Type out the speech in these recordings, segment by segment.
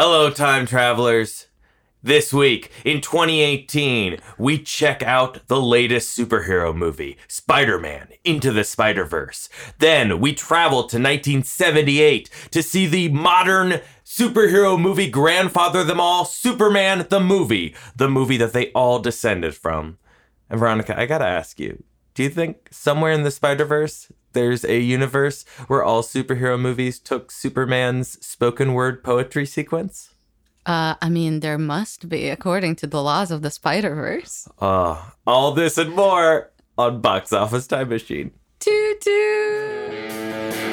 Hello, time travelers. This week, in 2018, we check out the latest superhero movie, Spider Man Into the Spider Verse. Then we travel to 1978 to see the modern superhero movie grandfather them all, Superman the movie, the movie that they all descended from. And Veronica, I gotta ask you, do you think somewhere in the Spider Verse there's a universe where all superhero movies took Superman's spoken word poetry sequence? Uh, I mean, there must be, according to the laws of the Spider Verse. Oh, all this and more on Box Office Time Machine. Toot toot.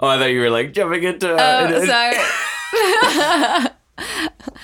Oh, I thought you were like jumping into. Oh, sorry.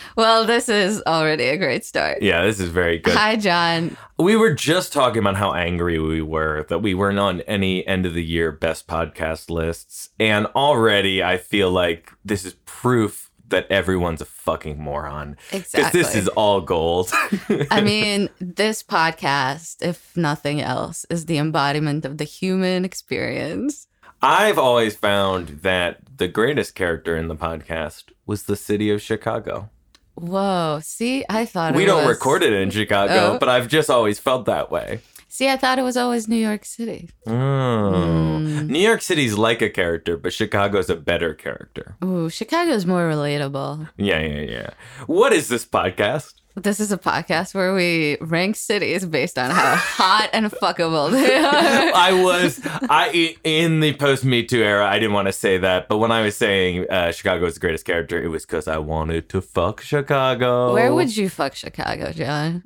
well, this is already a great start. Yeah, this is very good. Hi, John. We were just talking about how angry we were that we weren't on any end of the year best podcast lists. And already I feel like this is proof that everyone's a fucking moron. Exactly. this is all gold. I mean, this podcast, if nothing else, is the embodiment of the human experience. I've always found that the greatest character in the podcast was the city of Chicago. Whoa. See, I thought We don't was- record it in Chicago, Oh. but I've just always felt that way. See, I thought it was always New York City. Oh. Hmm. New York City's like a character, but Chicago's a better character. Ooh, Chicago's more relatable. Yeah, yeah, yeah. What is this podcast? This is a podcast where we rank cities based on how hot and fuckable they are. I was I in the post Me Too era. I didn't want to say that, but when I was saying uh, Chicago is the greatest character, it was because I wanted to fuck Chicago. Where would you fuck Chicago, John?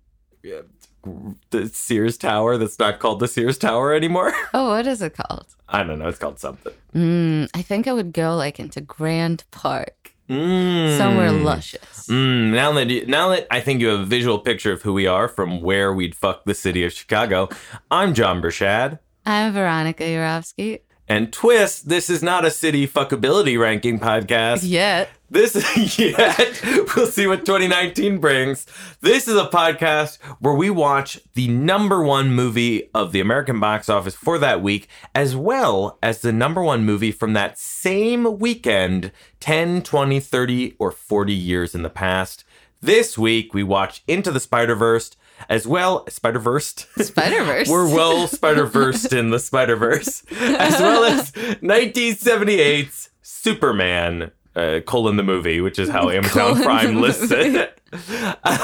The Sears Tower? That's not called the Sears Tower anymore. Oh, what is it called? I don't know. It's called something. Mm, I think I would go like into Grand Park, Mm. somewhere luscious. Mm, now that you, now that I think you have a visual picture of who we are from where we'd fuck the city of Chicago, I'm John Burchad. I'm Veronica Yurovsky. And twist, this is not a city fuckability ranking podcast. Yet. This is yet. We'll see what 2019 brings. This is a podcast where we watch the number one movie of the American box office for that week, as well as the number one movie from that same weekend 10, 20, 30, or 40 years in the past. This week, we watch Into the Spider Verse, as well Spider Verse. Spider Verse. We're well Spider Versed in the Spider Verse, as well as 1978's Superman. Uh, colon the movie, which is how Amazon Colon Prime lists it.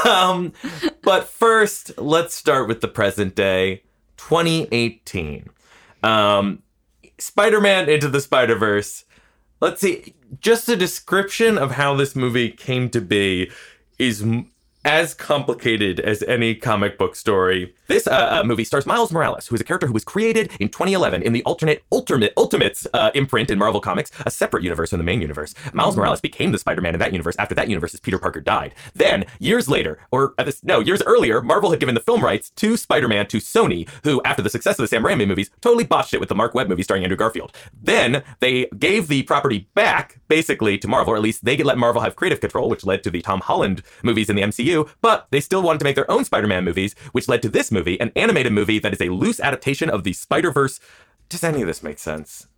um, but first, let's start with the present day, 2018. Um, Spider-Man into the Spider-Verse. Let's see, just a description of how this movie came to be is m- as complicated as any comic book story. This uh, uh, movie stars Miles Morales, who is a character who was created in 2011 in the alternate Ultimate Ultimates uh, imprint in Marvel Comics, a separate universe from the main universe. Miles Morales became the Spider-Man in that universe after that universe's Peter Parker died. Then, years later, or at this, no, years earlier, Marvel had given the film rights to Spider-Man to Sony, who, after the success of the Sam Raimi movies, totally botched it with the Mark Webb movie starring Andrew Garfield. Then they gave the property back, basically, to Marvel, or at least they let Marvel have creative control, which led to the Tom Holland movies in the MCU. But they still wanted to make their own Spider-Man movies, which led to this movie, an animated movie that is a loose adaptation of the Spider-Verse. Does any of this make sense?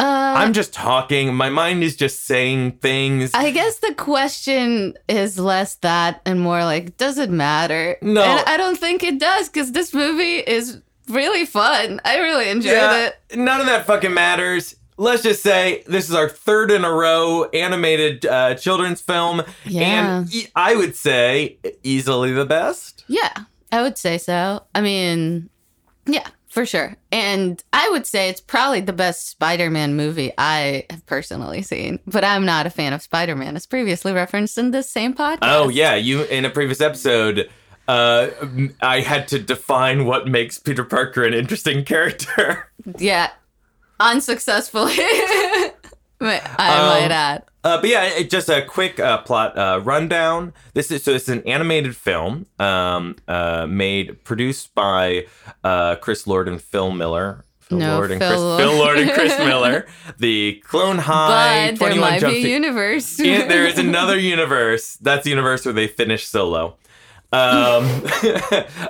Uh, I'm just talking. My mind is just saying things. I guess the question is less that and more like, does it matter? No. And I don't think it does because this movie is really fun. I really enjoyed it. none of that fucking matters. Let's just say this is our third in a row animated uh, children's film, Yeah. and e- I would say easily the best. Yeah, I would say so. I mean, yeah, for sure. And I would say it's probably the best Spider Man movie I have personally seen. But I'm not a fan of Spider Man, as previously referenced in this same podcast. Oh yeah, you in a previous episode uh, I had to define what makes Peter Parker an interesting character. Yeah, unsuccessfully. I Um, might add. Uh, but yeah, it, just a quick uh, plot uh, rundown. This is so it's an animated film um, uh, made produced by uh, Chris Lord and Phil Miller. Phil No, Lord and Phil Chris, Lord. Phil Lord and Chris Miller. The Clone High But there might be a universe. Yeah, there is another universe. That's the universe where they finished Solo. Um,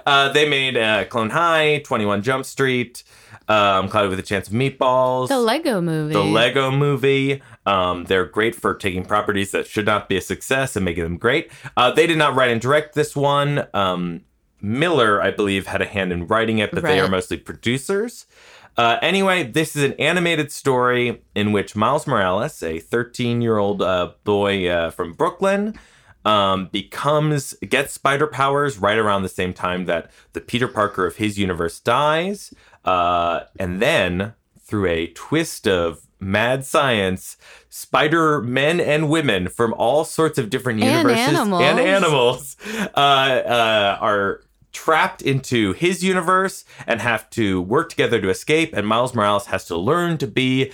uh, they made uh, Clone High, 21 Jump Street, um, Cloudy with a Chance of Meatballs, the Lego movie. the Lego movie. Um, they're great for taking properties that should not be a success and making them great. Uh, they did not write and direct this one. Um, Miller, I believe, had a hand in writing it, but they are mostly producers. Uh, anyway, this is an animated story in which Miles Morales, a 13 year old uh, boy uh, from Brooklyn, um, becomes gets spider powers right around the same time that the Peter Parker of his universe dies, uh, and then through a twist of mad science, spider men and women from all sorts of different And universes animals. and animals uh, uh, are trapped into his universe and have to work together to escape. And Miles Morales has to learn to be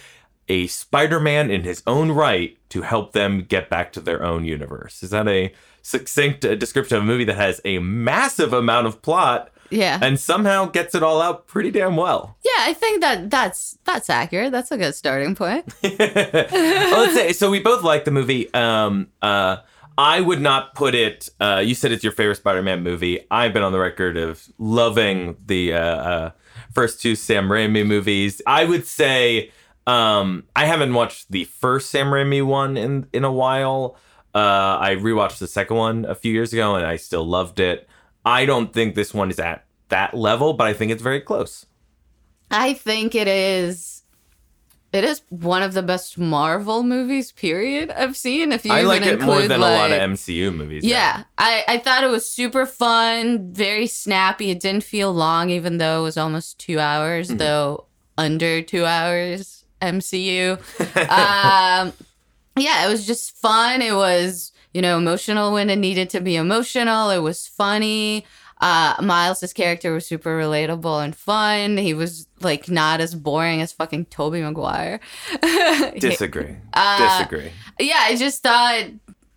a Spider-Man in his own right to help them get back to their own universe. Is that a succinct uh, description of a movie that has a massive amount of plot yeah. and somehow gets it all out pretty damn well? yeah, I think that that's that's accurate. That's a good starting point. Well, let's say so. We both like the movie. Um, uh, I would not put it. Uh, you said it's your favorite Spider-Man movie. I've been on the record of loving the uh, uh, first two Sam Raimi movies. I would say um, I haven't watched the first Sam Raimi one in in a while. Uh, I rewatched the second one a few years ago, and I still loved it. I don't think this one is at that level, but I think it's very close. I think it is. It is one of the best Marvel movies, period. I've seen. If you I like it more than a lot of MCU movies. Yeah, I, I thought it was super fun, very snappy. It didn't feel long, even though it was almost two hours, Mm-hmm. though under two hours MCU. um, yeah, it was just fun. It was, you know, emotional when it needed to be emotional. It was funny. Uh, Miles' character was super relatable and fun. He was like not as boring as fucking Tobey Maguire. Disagree. Uh, Disagree. yeah, I just thought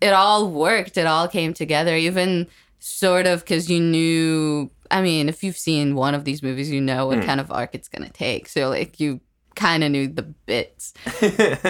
it all worked. It all came together, even sort of because you knew. I mean, if you've seen one of these movies, you know what kind of arc it's gonna take. So like you kind of knew the bits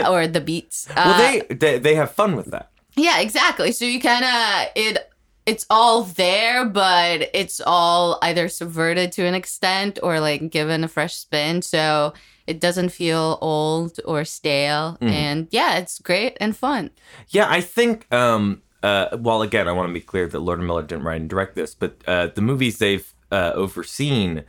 or the beats. Well, Uh, they, they they have fun with that. Yeah, exactly. So you kind of it. It's all there, but it's all either subverted to an extent or like given a fresh spin. So it doesn't feel old or stale. Mm. And yeah, it's great and fun. Yeah, I think. Um, uh, well, again, I want to be clear that Lord and Miller didn't write and direct this, but uh, the movies they've uh, overseen,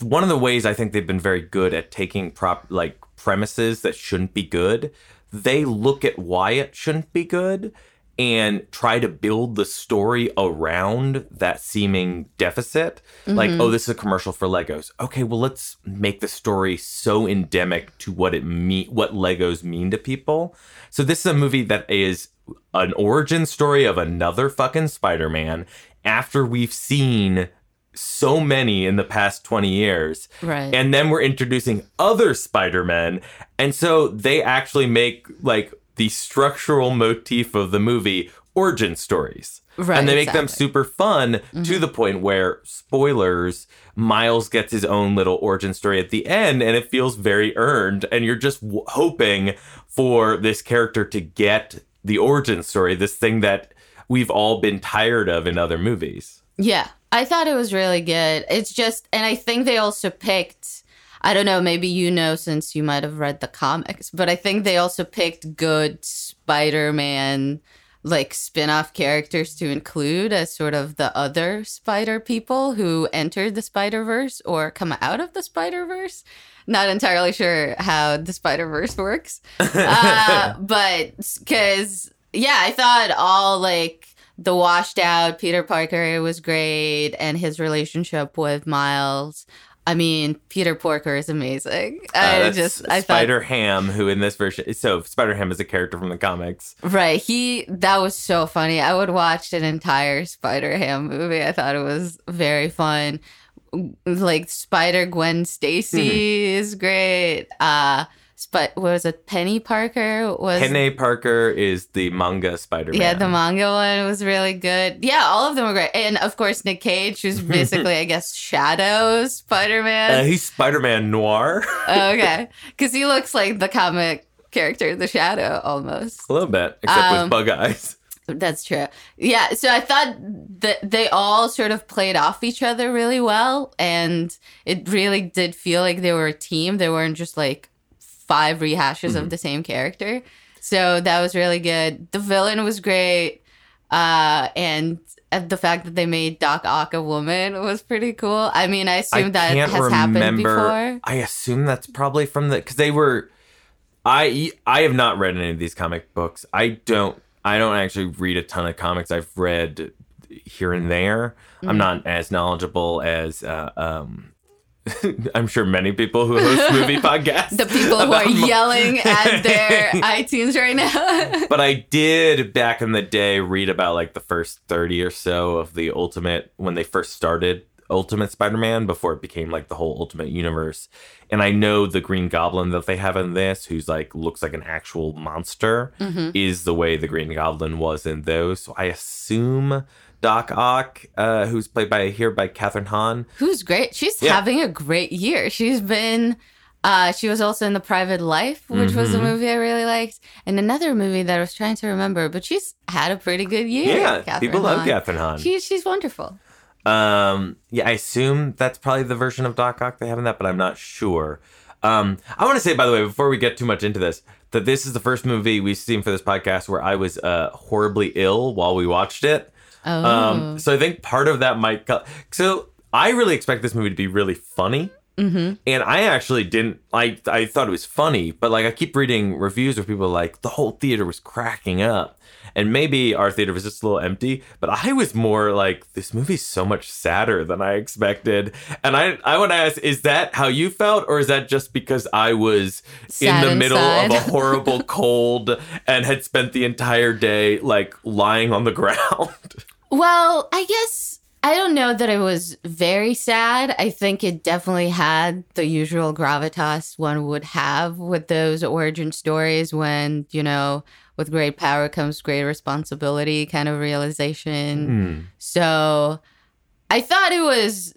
one of the ways I think they've been very good at taking prop like premises that shouldn't be good, they look at why it shouldn't be good and try to build the story around that seeming deficit. Like, mm-hmm. oh, this is a commercial for Legos. Okay, well, let's make the story so endemic to what it mean, what Legos mean to people. So this is a movie that is an origin story of another fucking Spider-Man after we've seen so many in the past 20 years. Right. And then we're introducing other Spider-Men. And so they actually make like the structural motif of the movie origin stories. Right, and they make them super fun to mm-hmm. the point where spoilers Miles gets his own little origin story at the end and it feels very earned and you're just w- hoping for this character to get the origin story this thing that we've all been tired of in other movies. Yeah, I thought it was really good. It's just, and I think they also picked, I don't know, maybe you know since you might have read the comics, but I think they also picked good Spider Man, like spin off characters to include as sort of the other spider people who entered the Spider Verse or come out of the Spider Verse. Not entirely sure how the Spider Verse works. uh, but because, yeah, I thought all like, the washed out Peter Parker was great and his relationship with Miles. I mean, Peter Porker is amazing. Uh, I just I thought Spider Ham, who in this version, so Spider Ham is a character from the comics. right. He that was so funny. I would watch an entire Spider Ham movie. I thought it was very fun. Like Spider Gwen Stacy Mm-hmm. is great. Uh, but was it? Peni Parker was Henne Parker is the manga Spider Man. Yeah, the manga one was really good. Yeah, all of them were great. And of course, Nick Cage, who's basically, I guess, Shadow Spider Uh, Man. he's Spider Man Noir. okay. Because he looks like the comic character, the Shadow, almost. a little bit, except Um, with bug eyes. That's true. Yeah, so I thought that they all sort of played off each other really well. And it really did feel like they were a team. They weren't just like five rehashes of the same character. So that was really good. The villain was great. Uh, and uh, the fact that they made Doc Ock a woman was pretty cool. I mean, I assume that has happened before. I assume that's probably from the because they were. I I have not read any of these comic books. I don't. I don't actually read a ton of comics. I've read here and there. Mm-hmm. I'm not as knowledgeable as. Uh, um, I'm sure many people who host movie podcasts. The people who are yelling at their iTunes right now. but I did back in the day read about like the first 30 or so of the Ultimate when they first started Ultimate Spider Man before it became like the whole Ultimate Universe. And I know the Green Goblin that they have in this, who's like looks like an actual monster, mm-hmm. is the way the Green Goblin was in those. So I assume Doc Ock, uh, who's played by here by Kathryn Hahn, Who's great. She's Yeah. having a great year. She's been uh she was also in The Private Life, which was Mm-hmm. a movie I really liked, and another movie that I was trying to remember, but she's had a pretty good year. yeah, Kathryn people love Kathryn Hahn. She, she's wonderful. Um, yeah, I assume that's probably the version of Doc Ock they have in that, but I'm not sure. Um, I want to say, by the way, before we get too much into this, that this is the first movie we've seen for this podcast where I was uh, horribly ill while we watched it. Oh. Um, so I think part of that might. Co- so I really expect this movie to be really funny. Mm-hmm. And I actually didn't. I I thought it was funny, but like I keep reading reviews where people are like the whole theater was cracking up, and maybe our theater was just a little empty. But I was more like this movie's so much sadder than I expected. And I I want to ask, is that how you felt, or is that just because I was Sad in the middle of a horrible cold and had spent the entire day like lying on the ground? Well, I guess I don't know that it was very sad. I think it definitely had the usual gravitas one would have with those origin stories when, you know, with great power comes great responsibility kind of realization. Hmm. So I thought it was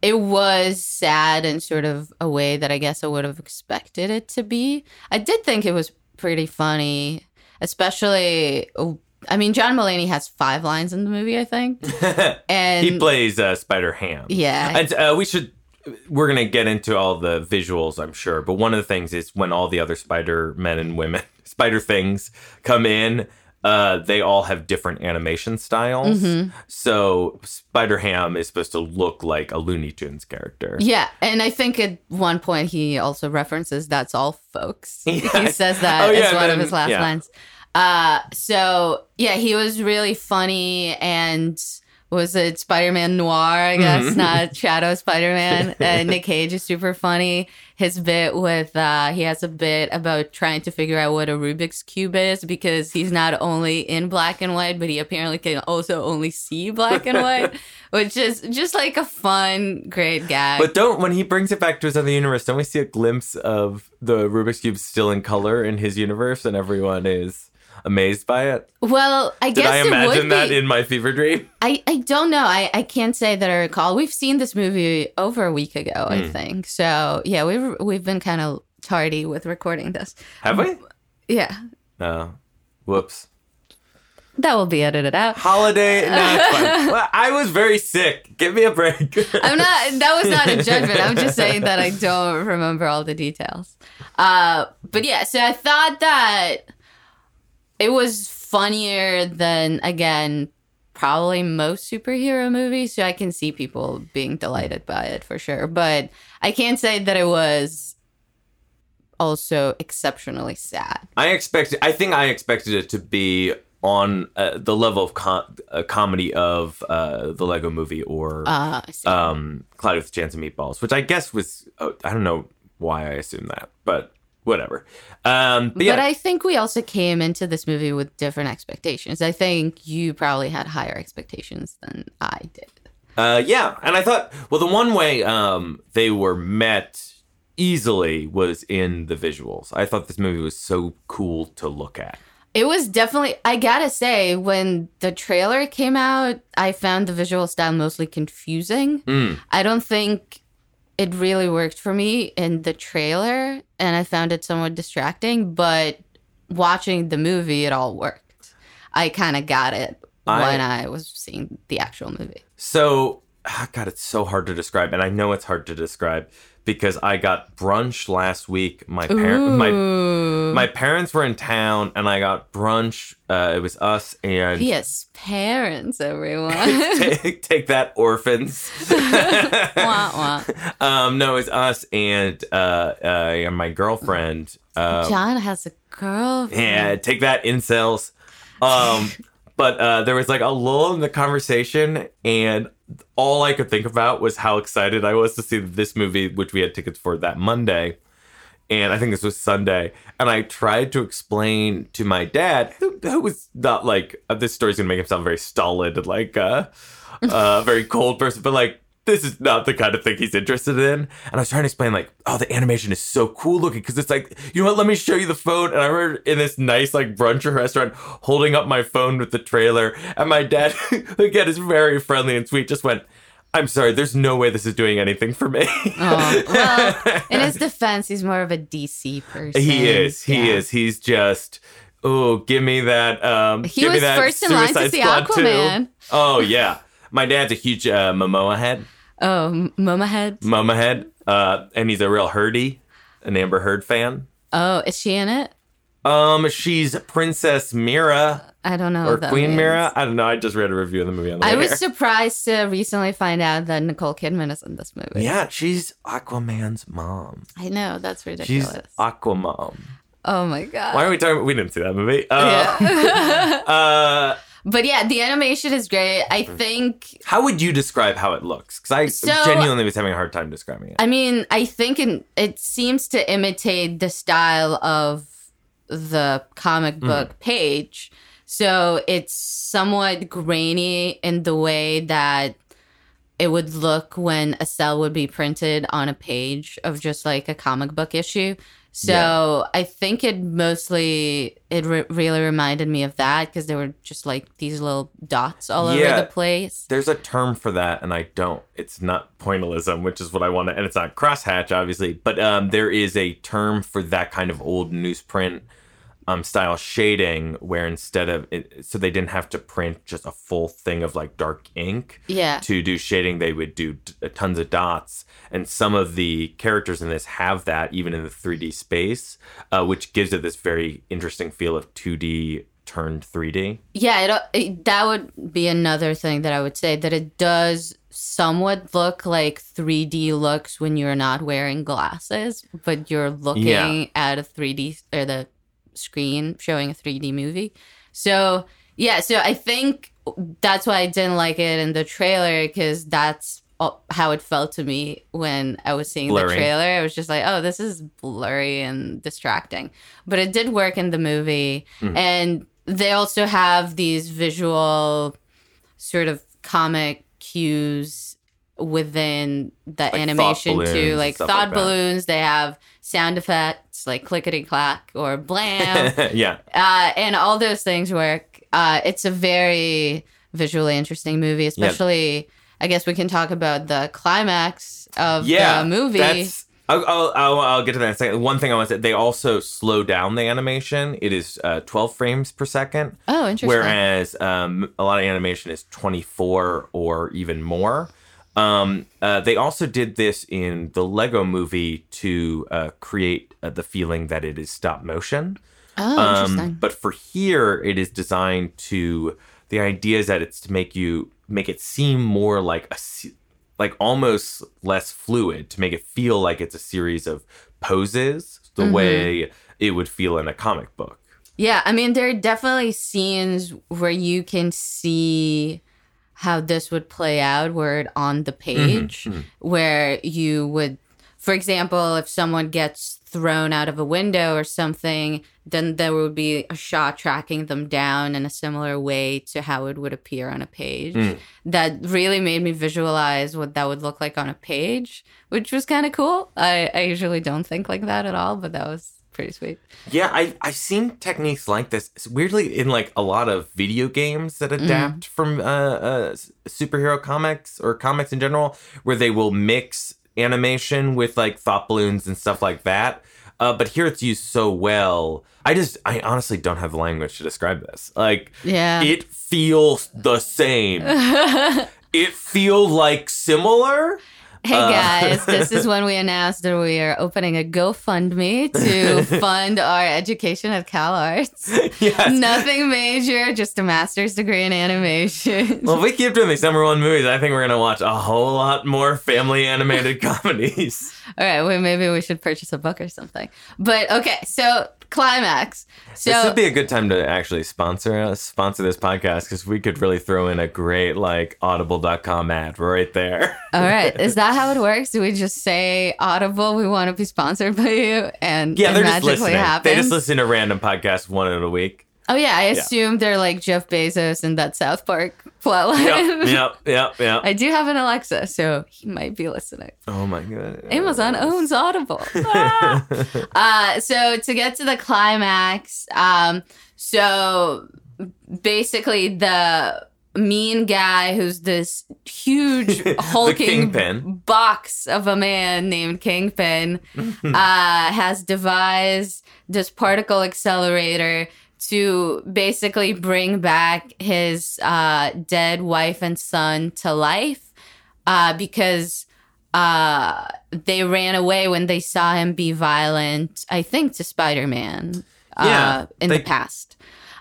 it was sad in sort of a way that I guess I would have expected it to be. I did think it was pretty funny, especially I mean John Mulaney has 5 lines in the movie, I think. And he plays uh, Spider Ham. Yeah. and uh, we should. We're gonna get into all the visuals, I'm sure. But one of the things is when all the other Spider men and women, Spider things, come in. Uh, they all have different animation styles. Mm-hmm. So Spider Ham is supposed to look like a Looney Tunes character. Yeah, and I think at one point he also references "That's all, folks." Yeah. He says that Oh, yeah, as one then- of his last yeah. lines. Uh, so yeah, he was really funny and was it Spider-Man Noir? I guess Mm-hmm. not Shadow Spider-Man. uh, Nick Cage is super funny. His bit with uh, he has a bit about trying to figure out what a Rubik's cube is because he's not only in black and white, but he apparently can also only see black and white, which is just like a fun, great gag. But don't when he brings it back to his other universe, don't we see a glimpse of the Rubik's cube still in color in his universe, and everyone is amazed by it? Well, I Did guess I it imagine that in my fever dream? I, I don't know. I, I can't say that I recall. We've seen this movie over a week ago, I Hmm. think. So yeah, we've we've been kind of tardy with recording this. Have we? Yeah, No. Whoops. that will be edited out. Holiday. No. Well, I was very sick. Give me a break. I'm not. That was not a judgment. I'm just saying that I don't remember all the details. Uh, but yeah, so I thought that it was funnier than again probably most superhero movies. So I can see people being delighted by it for sure. But I can't say that it was also exceptionally sad. I expected. I think I expected it to be on uh, the level of com- uh, comedy of uh, the Lego Movie or Uh, um, Cloudy with Chance of Meatballs, which I guess was oh, I don't know why I assumed that, but whatever. Um, but yeah, But I think we also came into this movie with different expectations. I think you probably had higher expectations than I did. Uh, yeah, and I thought, well, the one way um, they were met easily was in the visuals. I thought this movie was so cool to look at. It was definitely, I gotta say, when the trailer came out, I found the visual style mostly confusing. Mm. I don't think it really worked for me in the trailer, and I found it somewhat distracting, but watching the movie, it all worked. I kind of got it I- when I was seeing the actual movie. So, ah, God, it's so hard to describe, and I know it's hard to describe because I got brunch last week. My parent, my my parents were in town, and I got brunch. Uh, it was us and yes, parents, everyone. take, take that, orphans. wah, wah. um, no, it's us and uh, uh, and my girlfriend. Uh, John has a girlfriend. yeah, take that, incels. Um, but uh, there was like a lull in the conversation, and all I could think about was how excited I was to see this movie, which we had tickets for that Monday. And I think this was Sunday. And I tried to explain to my dad, who, who was not like, uh, this story's gonna make him sound very stolid and like uh, uh, a very cold person, but like, this is not the kind of thing he's interested in. And I was trying to explain, like, oh, the animation is so cool looking because it's like, you know what? Let me show you the phone. And I remember in this nice, like, brunch restaurant holding up my phone with the trailer. And my dad, again, is very friendly and sweet, just went, I'm sorry, there's no way this is doing anything for me. Oh, well, in his defense, he's more of a DC person. he is. He Yeah. is. He's just. Oh, give me that. Um, He give me was that first in line to see Squad too. Aquaman. Oh yeah, my dad's a huge uh, Momoa head. Oh, M- Mama Head. Mama head, uh, and he's a real Herdy, an Amber Heard fan. Oh, is she in it? Um, she's Princess Mera I don't know. or what that Queen means. Mera. I don't know. I just read a review of the movie on the I way was here. surprised to recently find out that Nicole Kidman is in this movie. Yeah, she's Aquaman's mom. I know that's She's ridiculous. Aquamom. oh my god. Why are we talking? We didn't see that movie. Uh, Yeah. uh, but yeah, the animation is great. I think. how would you describe how it looks? Because I So- genuinely was having a hard time describing it. I mean, I think in, it seems to imitate the style of the comic Mm-hmm. book page. So it's somewhat grainy in the way that it would look when a cell would be printed on a page of just like a comic book issue. So Yeah. I think it mostly it re- really reminded me of that because there were just like these little dots all Yeah. over the place. There's a term for that, and I don't. It's not pointillism, which is what I want to, and it's not crosshatch, obviously. But um, there is a term for that kind of old newsprint um, style shading, where instead of it, so they didn't have to print just a full thing of like dark ink. Yeah. To do shading, they would do t- tons of dots, and some of the characters in this have that even in the 3D space, uh, which gives it this very interesting feel of 2D turned 3D. Yeah, it, it, that would be another thing that I would say that it does somewhat look like 3D looks when you're not wearing glasses, but you're looking Yeah. at a 3D or the screen showing a 3D movie. So, yeah, so I think that's why I didn't like it in the trailer because that's how it felt to me when I was seeing Blurry. the trailer. I was just like, oh, this is blurry and distracting. But it did work in the movie. Mm-hmm. And they also have these visual sort of comic cues within the thought animation too like thought like balloons they have sound effects like clickety clack or blam yeah. uh, and all those things work. Uh, it's a very visually interesting movie, especially. I guess we can talk about the climax of yeah, the movie. That's, I'll, I'll, I'll, I'll get to that in a second. One thing I want to say, they also slow down the animation. It is uh, 12 frames per second, oh, interesting. whereas um, a lot of animation is 24 or even more. Um, uh, they also did this in the Lego movie to uh, create uh, the feeling that it is stop motion. oh, Um, interesting. but for here, it is designed to. The idea is that it's to make you make it seem more like a like almost less fluid to make it feel like it's a series of poses the Mhm. way it would feel in a comic book. Yeah, I mean, there are definitely scenes where you can see how this would play out word on the mm-hmm, page, mm-hmm. where you would, for example, if someone gets thrown out of a window or something, then there would be a shot tracking them down in a similar way to how it would appear on a page. Mm. That really made me visualize what that would look like on a page, which was kind of cool. I, I usually don't think like that at all, but that was pretty sweet. Yeah, I I've seen techniques like this It's weirdly in like a lot of video games that adapt from uh, uh, superhero comics or comics in general, where they will mix animation with like thought balloons and stuff like that. Uh, but here it's used so well. I just I honestly don't have the language to describe this. Like Yeah. it feels the same. it feels like similar. Hey Uh, guys, this is when we announced that we are opening a GoFundMe to fund our education at CalArts. yes. Nothing major, just a master's degree in animation. Well, if we keep doing these number one movies, I think we're gonna watch a whole lot more family animated comedies. All right, well, maybe we should purchase a book or something. But okay, so climax. this So would be a good time to actually sponsor us, sponsor this podcast, because we could really throw in a great like Audible.com ad right there. all right, is that how it works? Do we just say Audible? We want to be sponsored by you, and Yeah, they're just listening. happens. They just listen to random podcasts one in a week. Oh yeah, I assume they're like Jeff Bezos in that South Park plotline. Yep, yep, yep, yep. I do have an Alexa, so he might be listening. Oh my god. Amazon owns Audible. Ah. uh, so to get to the climax, um, so basically the mean guy who's this huge hulking Kingpin. box of a man named Kingpin uh, has devised this particle accelerator to basically bring back his uh, dead wife and son to life uh, because uh, they ran away when they saw him be violent, I think, to Spider Man uh, Yeah, in they- the past.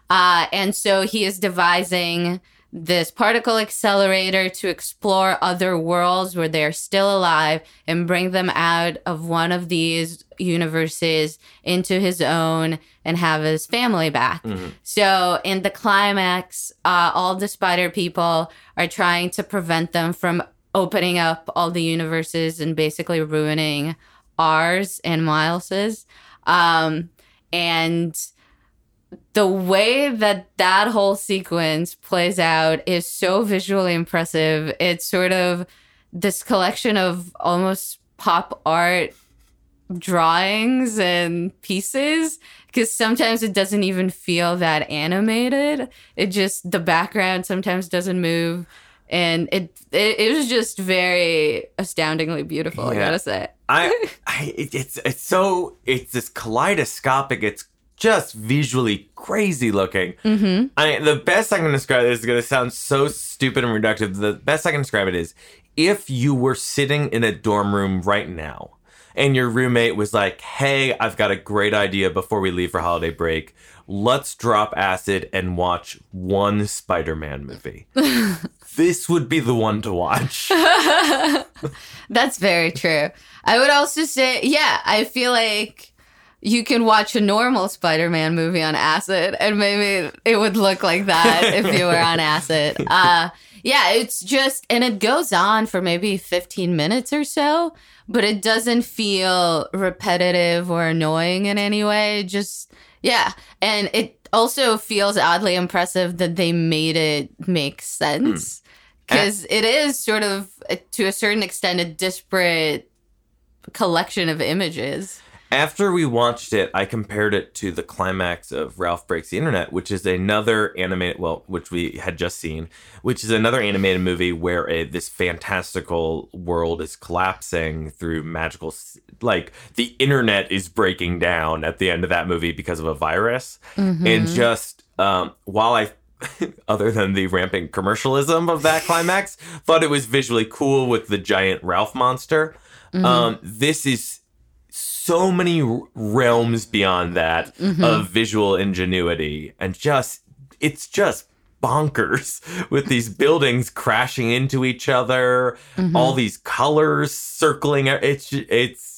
Uh, and so he is devising this particle accelerator to explore other worlds where they're still alive and bring them out of one of these universes into his own and have his family back. So in the climax, uh, all the spider people are trying to prevent them from opening up all the universes and basically ruining ours and Miles's. Um, and the way that that whole sequence plays out is so visually impressive. It's sort of this collection of almost pop art drawings and pieces because sometimes it doesn't even feel that animated. It just the background sometimes doesn't move and it it, it was just very astoundingly beautiful, I got to say. I, I it- it's it's so it's this kaleidoscopic. It's just visually crazy looking. Mhm. I the best I can describe this is going to sound so stupid and reductive. The best I can describe it is if you were sitting in a dorm room right now and your roommate was like, "Hey, I've got a great idea before we leave for holiday break. Let's drop acid and watch one Spider-Man movie." this would be the one to watch. That's very true. I would also say, yeah, I feel like you can watch a normal Spider-Man movie on acid, and maybe it would look like that if you were on acid. Uh, yeah, it's just, and it goes on for maybe 15 minutes or so, but it doesn't feel repetitive or annoying in any way. Just, yeah, and it also feels oddly impressive that they made it make sense because it is sort of to a certain extent a disparate collection of images. After we watched it, I compared it to the climax of Ralph Breaks the Internet, which is another animated, well, which we had just seen, which is another animated movie where a, this fantastical world is collapsing through magical, like the internet is breaking down at the end of that movie because of a virus. And just um, while I other than the rampant commercialism of that climax, thought it was visually cool with the giant Ralph monster. Um, this is so many realms beyond that mm-hmm. of visual ingenuity and just it's just bonkers with these buildings crashing into each other all mm-hmm. these colors circling it's it's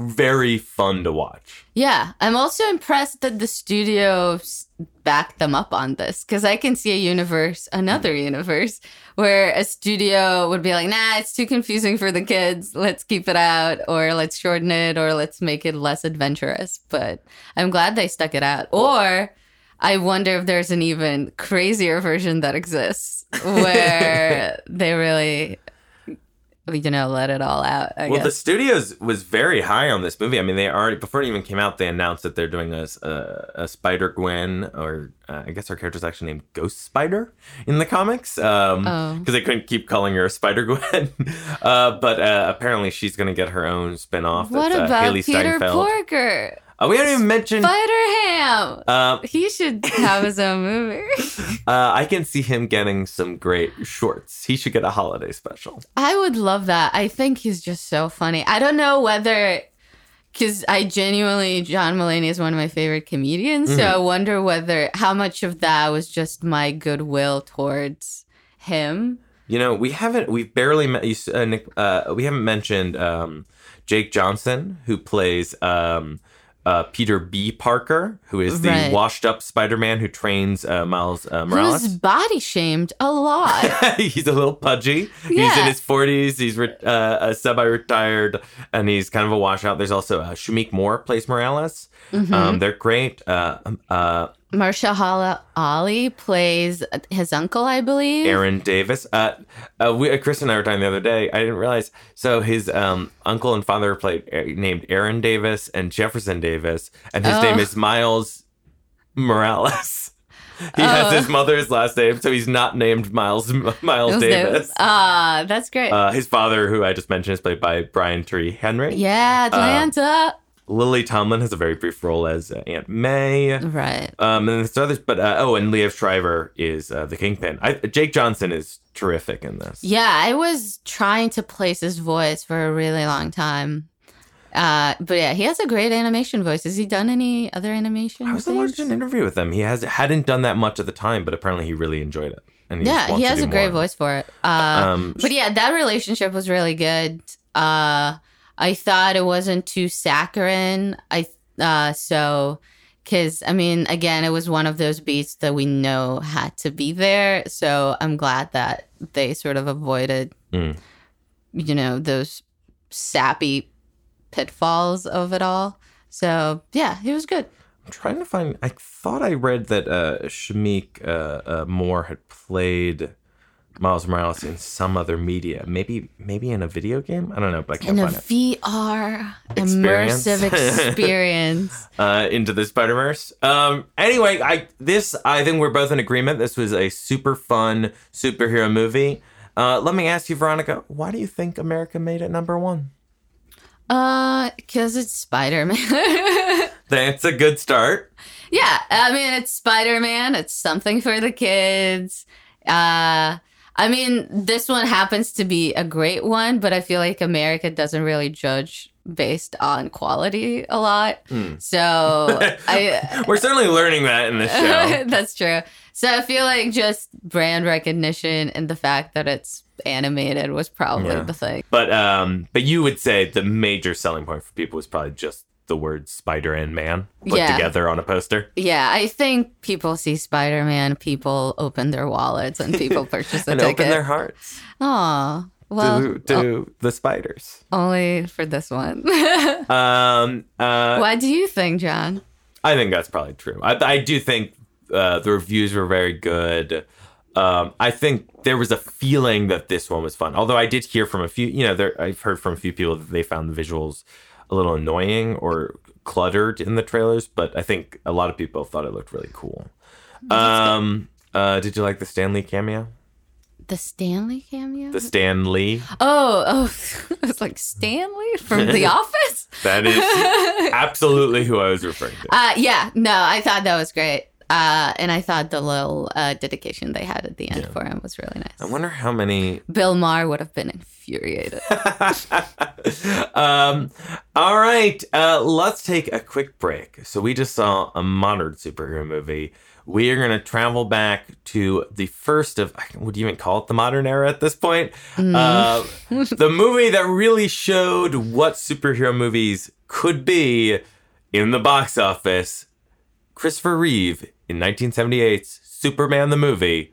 very fun to watch. Yeah, I'm also impressed that the studio s- backed them up on this because I can see a universe, another hmm. universe, where a studio would be like, nah, it's too confusing for the kids. Let's keep it out, or let's shorten it, or let's make it less adventurous. But I'm glad they stuck it out. Or I wonder if there's an even crazier version that exists where they really, you know, let it all out. I well, the studios was very high on this movie. I mean, they already before it even came out, they announced that they're doing a a, a Spider Gwen, or uh, I guess her character's actually named Ghost Spider in the comics, because Oh. they couldn't keep calling her Spider Gwen. uh, but uh, apparently, she's going to get her own spin off. what uh, about Hailee Peter Steinfeld. Porker? Uh, we haven't even mentioned. Spider Ham. Um, He should have his own movie. uh, I can see him getting some great shorts. He should get a holiday special. I would love that. I think he's just so funny. I don't know whether, because I genuinely, John Mulaney is one of my favorite comedians. So Mm-hmm. I wonder whether how much of that was just my goodwill towards him. You know, we haven't, we've barely met, you uh, Nick, uh, we haven't mentioned um, Jake Johnson, who plays um, uh, Peter B. Parker, who is the Right. washed up Spider Man who trains uh, Miles uh, Who's Morales. body shamed a lot. he's a little pudgy. He's in his 40s. He's re- uh, a semi retired and he's kind of a washout. There's also uh, Shameik Moore plays Morales. Mm-hmm. Um, they're great. Uh, um, uh, Mahershala Ali plays his uncle, I believe. Aaron Davis. Uh, uh, we, uh, Chris and I were talking the other day. I didn't realize. So his um, uncle and father played uh, named Aaron Davis and Jefferson Davis, and his Oh. name is Miles Morales. he has Oh. his mother's last name, so he's not named Miles Miles Those Davis. Ah, that's great. Uh, his father, who I just mentioned, is played by Brian Tyree Henry. yeah, Atlanta. Lily Tomlin has a very brief role as uh, Aunt May. right. Um, and there's others, but uh, oh, and Liev Schreiber is uh, the Kingpin. I, Jake Johnson is terrific in this. Yeah, I was trying to place his voice for a really long time. Uh, but yeah, he has a great animation voice. Has he done any other animation? I was things? watching an interview with him. He has hadn't done that much at the time, but apparently he really enjoyed it. And he Yeah, he has a great voice for it. Uh, Um, but yeah, that relationship was really good. Uh, I thought it wasn't too saccharine. I uh, so because I mean, again, it was one of those beats that we know had to be there. So I'm glad that they sort of avoided, Mm. you know, those sappy pitfalls of it all. So yeah, it was good. I'm trying to find. I thought I read that uh, Shameik uh, uh, Moore had played Miles Morales in some other media. Maybe maybe in a video game. I don't know, but I can't In a it. VR Experience. immersive experience. uh, into the Spider Verse. Um, anyway, I this I think we're both in agreement. This was a super fun superhero movie. Uh, let me ask you, Veronica, why do you think America made it number one? Uh, because it's Spider Man. That's a good start. yeah, I mean it's Spider Man. It's something for the kids. Uh, I mean this one happens to be a great one, but I feel like America doesn't really judge based on quality a lot. So I We're certainly learning that in this show. That's true. So I feel like just brand recognition and the fact that it's animated was probably Yeah. the thing. But um, but you would say the major selling point for people was probably just the word spider and man put Yeah. together on a poster. Yeah, I think people see Spider Man, people open their wallets, and people purchase a and ticket. open their hearts Aw, well, to, to the spiders. only for this one. Um, uh, what do you think, John? I think that's probably true. I, I do think uh, the reviews were very good. Um, I think there was a feeling that this one was fun. Although I did hear from a few, you know, there I've heard from a few people that they found the visuals a little annoying or cluttered in the trailers. But I think a lot of people thought it looked really cool. Um, uh, did you like the Stan Lee cameo? The Stanley cameo? The Stanley. Oh, oh, I was like Stanley from The Office. That is absolutely who I was referring to. Uh, yeah, no, I thought that was great. Uh, and I thought the little uh, dedication they had at the end for him was really nice. I wonder how many Bill Maher would have been infuriated. um, all right, uh, let's take a quick break. So we just saw a modern superhero movie. We are going to travel back to the first of, would you even call it the modern era at this point? Uh, the movie that really showed what superhero movies could be in the box office. Christopher Reeve in 1978's Superman the movie.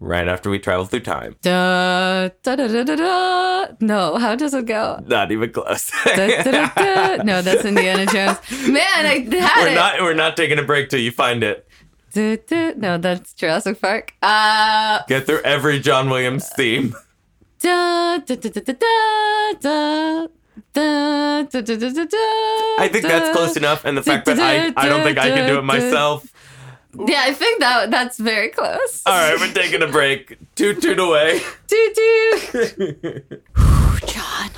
Right after we travel through time. da, da, da, da, da, da. No, how does it go? Not even close. Da, da, da. No, that's Indiana Jones. Man, I had we're it. not we're not taking a break till you find it. Da, da. No, that's Jurassic Park. Uh, Get through every John Williams theme. da, da, da, da, da, da, da. Da, da, da, da, da, da, I think that's close enough, and the fact that I, I don't think I can do it myself. Yeah, I think that that's very close. All right, we're taking a break. Toot toot away. Doo doo. John,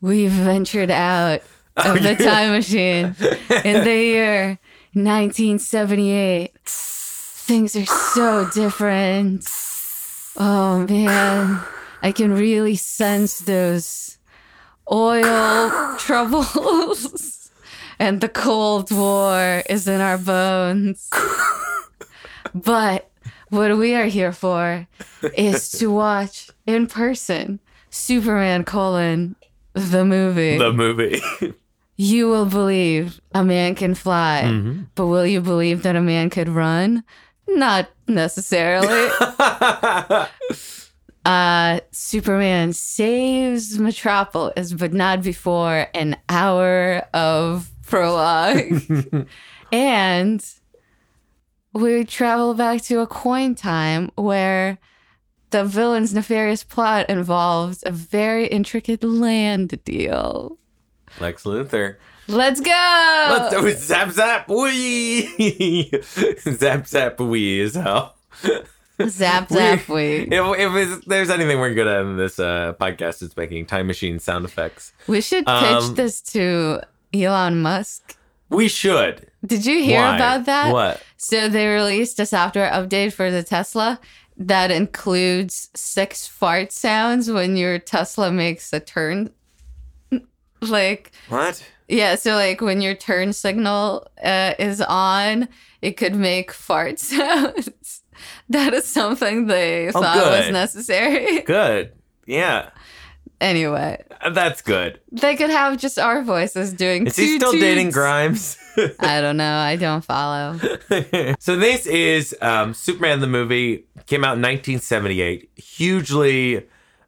we've ventured out oh, of the time machine in the year 1978. Things are so different. Oh man, I can really sense those oil troubles. And the Cold War is in our bones. But what we are here for is to watch in person Superman colon the movie. The movie. you will believe a man can fly, but will you believe that a man could run? Not necessarily. uh Superman saves Metropolis, but not before an hour of prologue. and we travel back to a coin time where the villain's nefarious plot involves a very intricate land deal. Lex Luthor. Let's go! Let's do it. Zap zap wee. zap zap wee is how. zap zap we. If, if there's anything we're good at in this uh, podcast, it's making time machine sound effects. We should pitch Um, this to Elon Musk. We should. Did you hear Why? about that? What? So they released a software update for the Tesla that includes six fart sounds when your Tesla makes a turn. Like, What? yeah, so like when your turn signal uh, is on, it could make fart sounds. that is something they Oh, thought was necessary. Good. Yeah. Anyway, That's good. they could have just our voices doing. Is he still dating. Grimes? I don't know. I don't follow. so this is um, Superman the movie. Came out in 1978. Hugely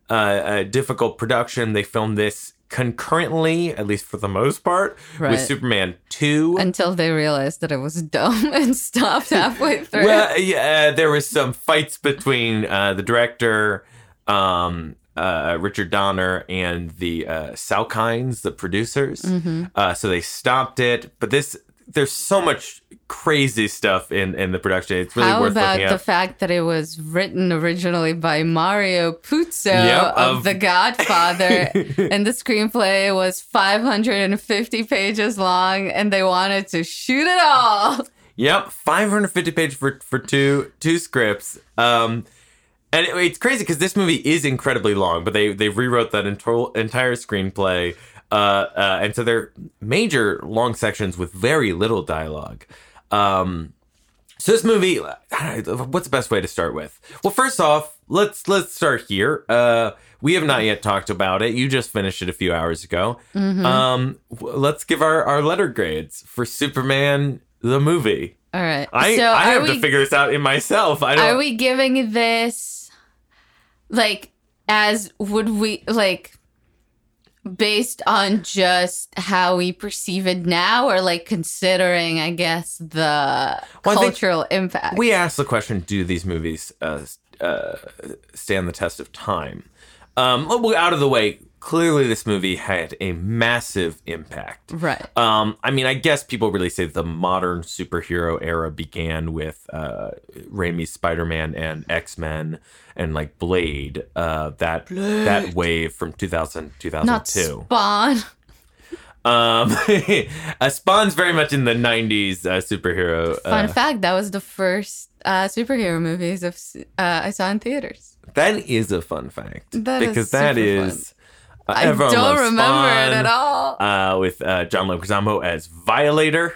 uh, uh, difficult production. They filmed this concurrently, at least for the most part, Right. with Superman 2. Until they realized that it was dumb and stopped halfway through. well, yeah, there was some fights between uh, the director, um, uh, Richard Donner, and the uh, Salkinds, the producers. Mm-hmm. Uh, so they stopped it. But this, there's so much crazy stuff in, in the production. It's really How worth about looking the fact that it was written originally by Mario Puzo Yep, of, of- The Godfather, and the screenplay was 550 pages long, and they wanted to shoot it all. Yep, 550 pages for for two two scripts. Um, and it- it's crazy because this movie is incredibly long, but they they rewrote that entire entire screenplay. Uh, uh, and so they're major long sections with very little dialogue. Um, so this movie, know, what's the best way to start with? Well, first off, let's let's start here. Uh, we have not yet talked about it. You just finished it a few hours ago. Um, let's give our our letter grades for Superman the movie. All right. I, so I have we, to figure this out in myself. I don't. Are we giving this like as would we like based on just how we perceive it now or like considering I guess the Well, cultural impact? we asked the question: Do these movies uh, uh, stand the test of time? Um, well, out of the way. Clearly, this movie had a massive impact. right. Um, I mean, I guess people really say the modern superhero era began with uh, Raimi's Spider-Man and X-Men and like Blade. Uh, that that wave from 2000 2002. Not 2002. Spawn. Um, uh, Spawn's very much in the '90s uh, superhero. Fun Uh, fact: that was the first uh, superhero movies of uh, I saw in theaters. That is a fun fact That is because that super is. uh, I don't remember it at all. Uh, with uh, John Leguizamo as Violator.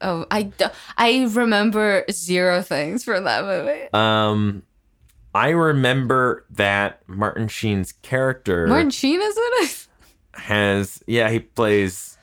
Oh, I do- I remember zero things from that movie. Um, I remember that Martin Sheen's character Martin Sheen is in it. has yeah he plays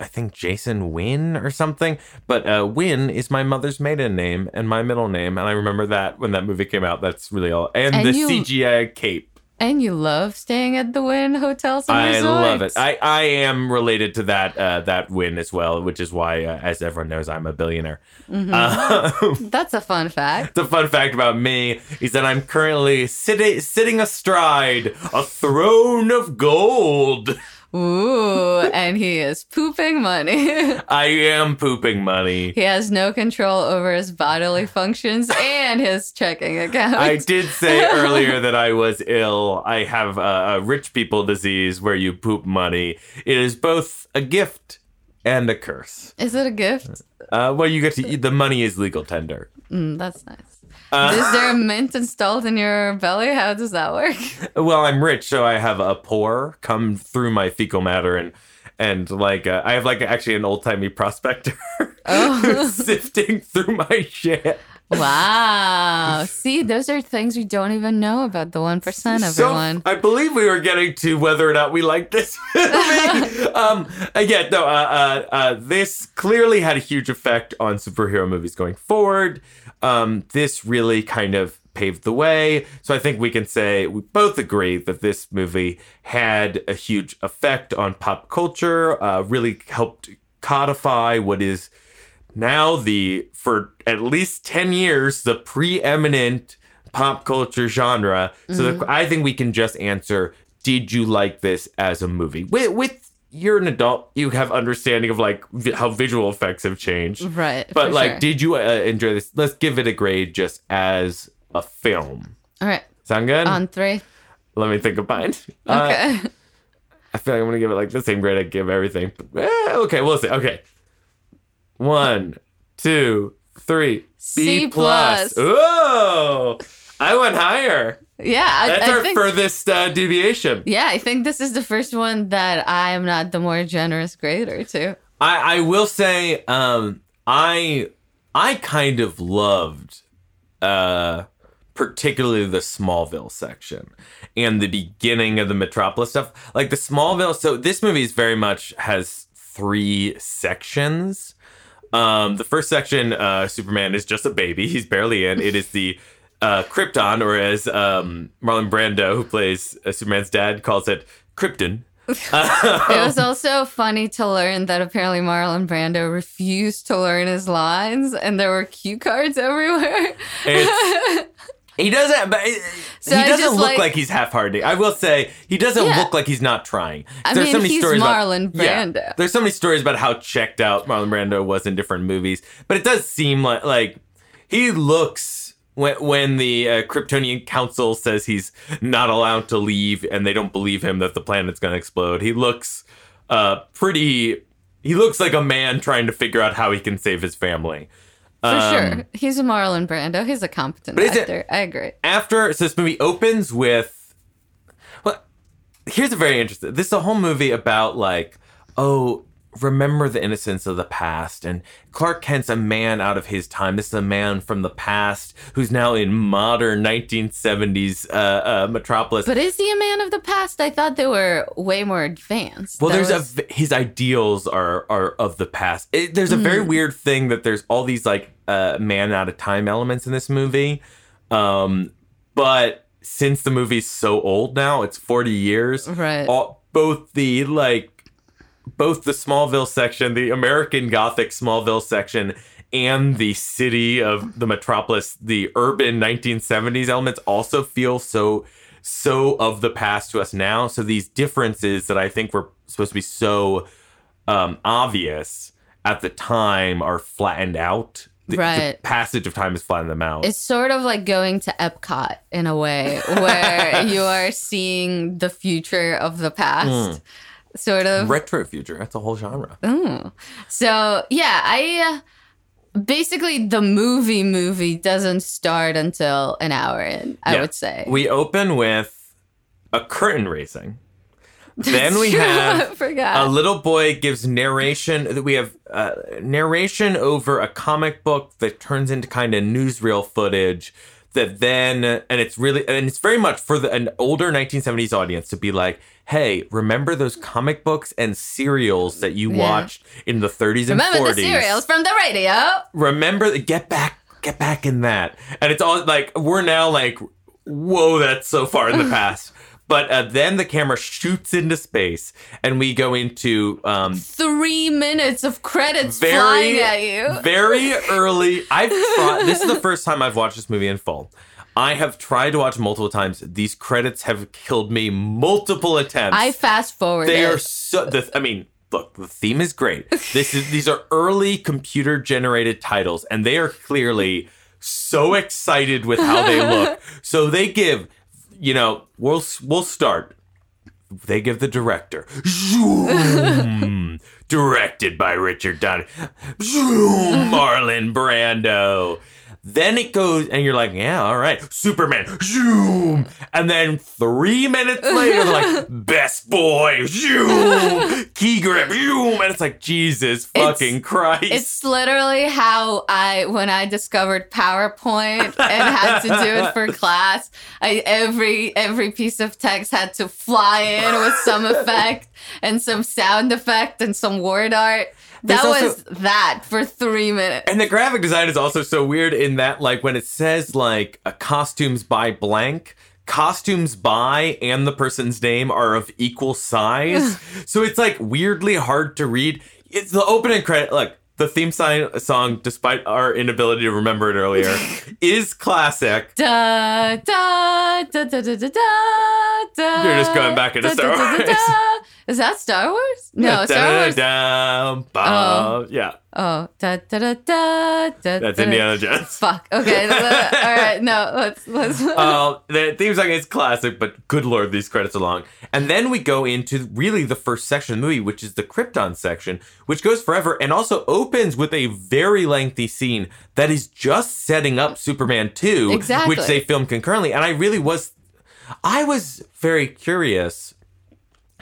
I think Jason Wynn or something. But uh, Wynn is my mother's maiden name and my middle name, and I remember that when that movie came out. That's really all. And, And the you- CGI cape. And you love staying at the Wynn hotels I resorts. love it. I, I am related to that uh, that Wynn as well, which is why, uh, as everyone knows, I'm a billionaire. Mm-hmm. Uh, That's a fun fact. the fun fact about me is that I'm currently sitting sitting astride a throne of gold. Ooh, and he is pooping money. I am pooping money. he has no control over his bodily functions and his checking account. I did say earlier that I was ill. I have a, a rich people disease where you poop money. It is both a gift and a curse. Is it a gift? Uh, well, you get to eat the money is legal tender. Mm, that's nice. Uh, Is there a mint installed in your belly? How does that work? well, I'm rich, so I have a pore come through my fecal matter and. And like uh, I have like actually an old timey prospector Oh. sifting through my shit. Wow. See, those are things we don't even know about the 1%, So everyone. I believe we were getting to whether or not we like this movie. um, again, no, uh, uh, uh, this clearly had a huge effect on superhero movies going forward. Um, this really kind of paved the way. So I think we can say we both agree that this movie had a huge effect on pop culture. Uh, really helped codify what is now the for at least 10 years the preeminent pop culture genre so the, i think we can just answer did you like this as a movie with, with you're an adult you have understanding of like vi- how visual effects have changed Right. but like sure. did you uh, enjoy this let's give it a grade just as a film All right. sound good On three. let me think of mine Uh, Okay. I feel like I'm gonna give it like the same grade I give everything. But, eh, okay, we'll see. Okay, one, two, three. C B plus. plus. Oh, I went higher. yeah. I, That's I our think, furthest uh, deviation. yeah, I think this is the first one that I am not the more generous grader to. I, I will say, um, I I kind of loved, uh, particularly the Smallville section and the beginning of the Metropolis stuff. Like the Smallville. So this movie is very much has three sections. Um, the first section, uh, Superman is just a baby. He's barely in. It is the uh, Krypton, or as um, Marlon Brando, who plays uh, Superman's dad, calls it Krypton. It was also funny to learn that apparently Marlon Brando refused to learn his lines and there were cue cards everywhere. He doesn't, but it- So he doesn't look like- like, he's half-hearted. I will say he doesn't Yeah. look like he's not trying. I There's mean, he's Marlon Yeah, Brando. there's so many stories about how checked out Marlon Brando was in different movies, but it does seem like like he looks when when the uh, Kryptonian Council says he's not allowed to leave and they don't believe him that the planet's going to explode. He looks uh pretty. He looks like a man trying to figure out how he can save his family. For Um, sure. He's a Marlon Brando. He's a competent is it- actor. I agree. after so this movie opens with well here's a very interesting this is a whole movie about like oh remember the innocence of the past and clark kent's a man out of his time this is a man from the past who's now in modern 1970s uh, uh, metropolis But is he a man of the past? I thought they were way more advanced. well, That there's was- a his ideals are are of the past. It, there's a very Mm-hmm. weird thing that there's all these like uh, man out of time elements in this movie, um, but since the movie's so old now, it's 40 years. Right. All, both the like both the Smallville section, the American Gothic Smallville section, and the city of the metropolis, the urban 1970s elements also feel so so of the past to us now. So these differences that I think were supposed to be so um, obvious at the time are flattened out. The, the Right. passage of time has flattened them out. It's sort of like going to Epcot in a way, where you are seeing the future of the past. Mm. Sort of. Retro future. That's a whole genre. Ooh. So yeah, I uh, basically the movie movie doesn't start until an hour in. I Yeah. would say. We open with a curtain raising. Then we have a little boy gives narration. That we have uh, narration over a comic book that turns into kind of newsreel footage. That then, and it's really, and it's very much for the, an older 1970s audience to be like, "Hey, remember those comic books and serials that you Yeah. watched in the 30s and Remember 40s? the serials from the radio? remember the get back get back in that and it's all like we're now like whoa that's so far in the past but uh, then the camera shoots into space and we go into um Three minutes of credits very flying at you. very early i've tried this is the first time i've watched this movie in full i have tried to watch multiple times these credits have killed me multiple attempts I fast forward. they are so. The, I mean, look, the theme is great. This is these are early computer generated titles, and they are clearly so excited with how they look. so they give, you know, we'll we'll start. They give the director. Directed by Richard Donner. Marlon Brando. Then it goes, and you're like, yeah, all right, Superman, zoom. And then three minutes later, like, best boy, zoom, key grip, zoom. And it's like, Jesus fucking Christ. It's literally how I, when I discovered PowerPoint and had to do it for class, I every every piece of text had to fly in with some effect and some sound effect and some word art. That There's was that for three minutes. And the graphic design is also so weird in that, like, when it says, like, a costumes by blank, costumes by and the person's name are of equal size. so it's, like, weirdly hard to read. It's the opening credit, like, the theme sign song, despite our inability to remember it earlier, is classic. Da, da, da, da, da, da, da, da, You're just going back into da, Star da, da, da, Wars. da. Is that Star Wars? No, Star Wars. Da-da-da. Yeah, Oh, da, da, da, da, da, that's da. Indiana Jones. Fuck. Okay. all right. No. Let's let's. uh, the theme song is classic, but good lord, these credits are long. And then we go into really the first section of the movie, which is the Krypton section, which goes forever and also opens with a very lengthy scene that is just setting up Superman 2, Exactly. which they filmed concurrently. And I really was, I was very curious.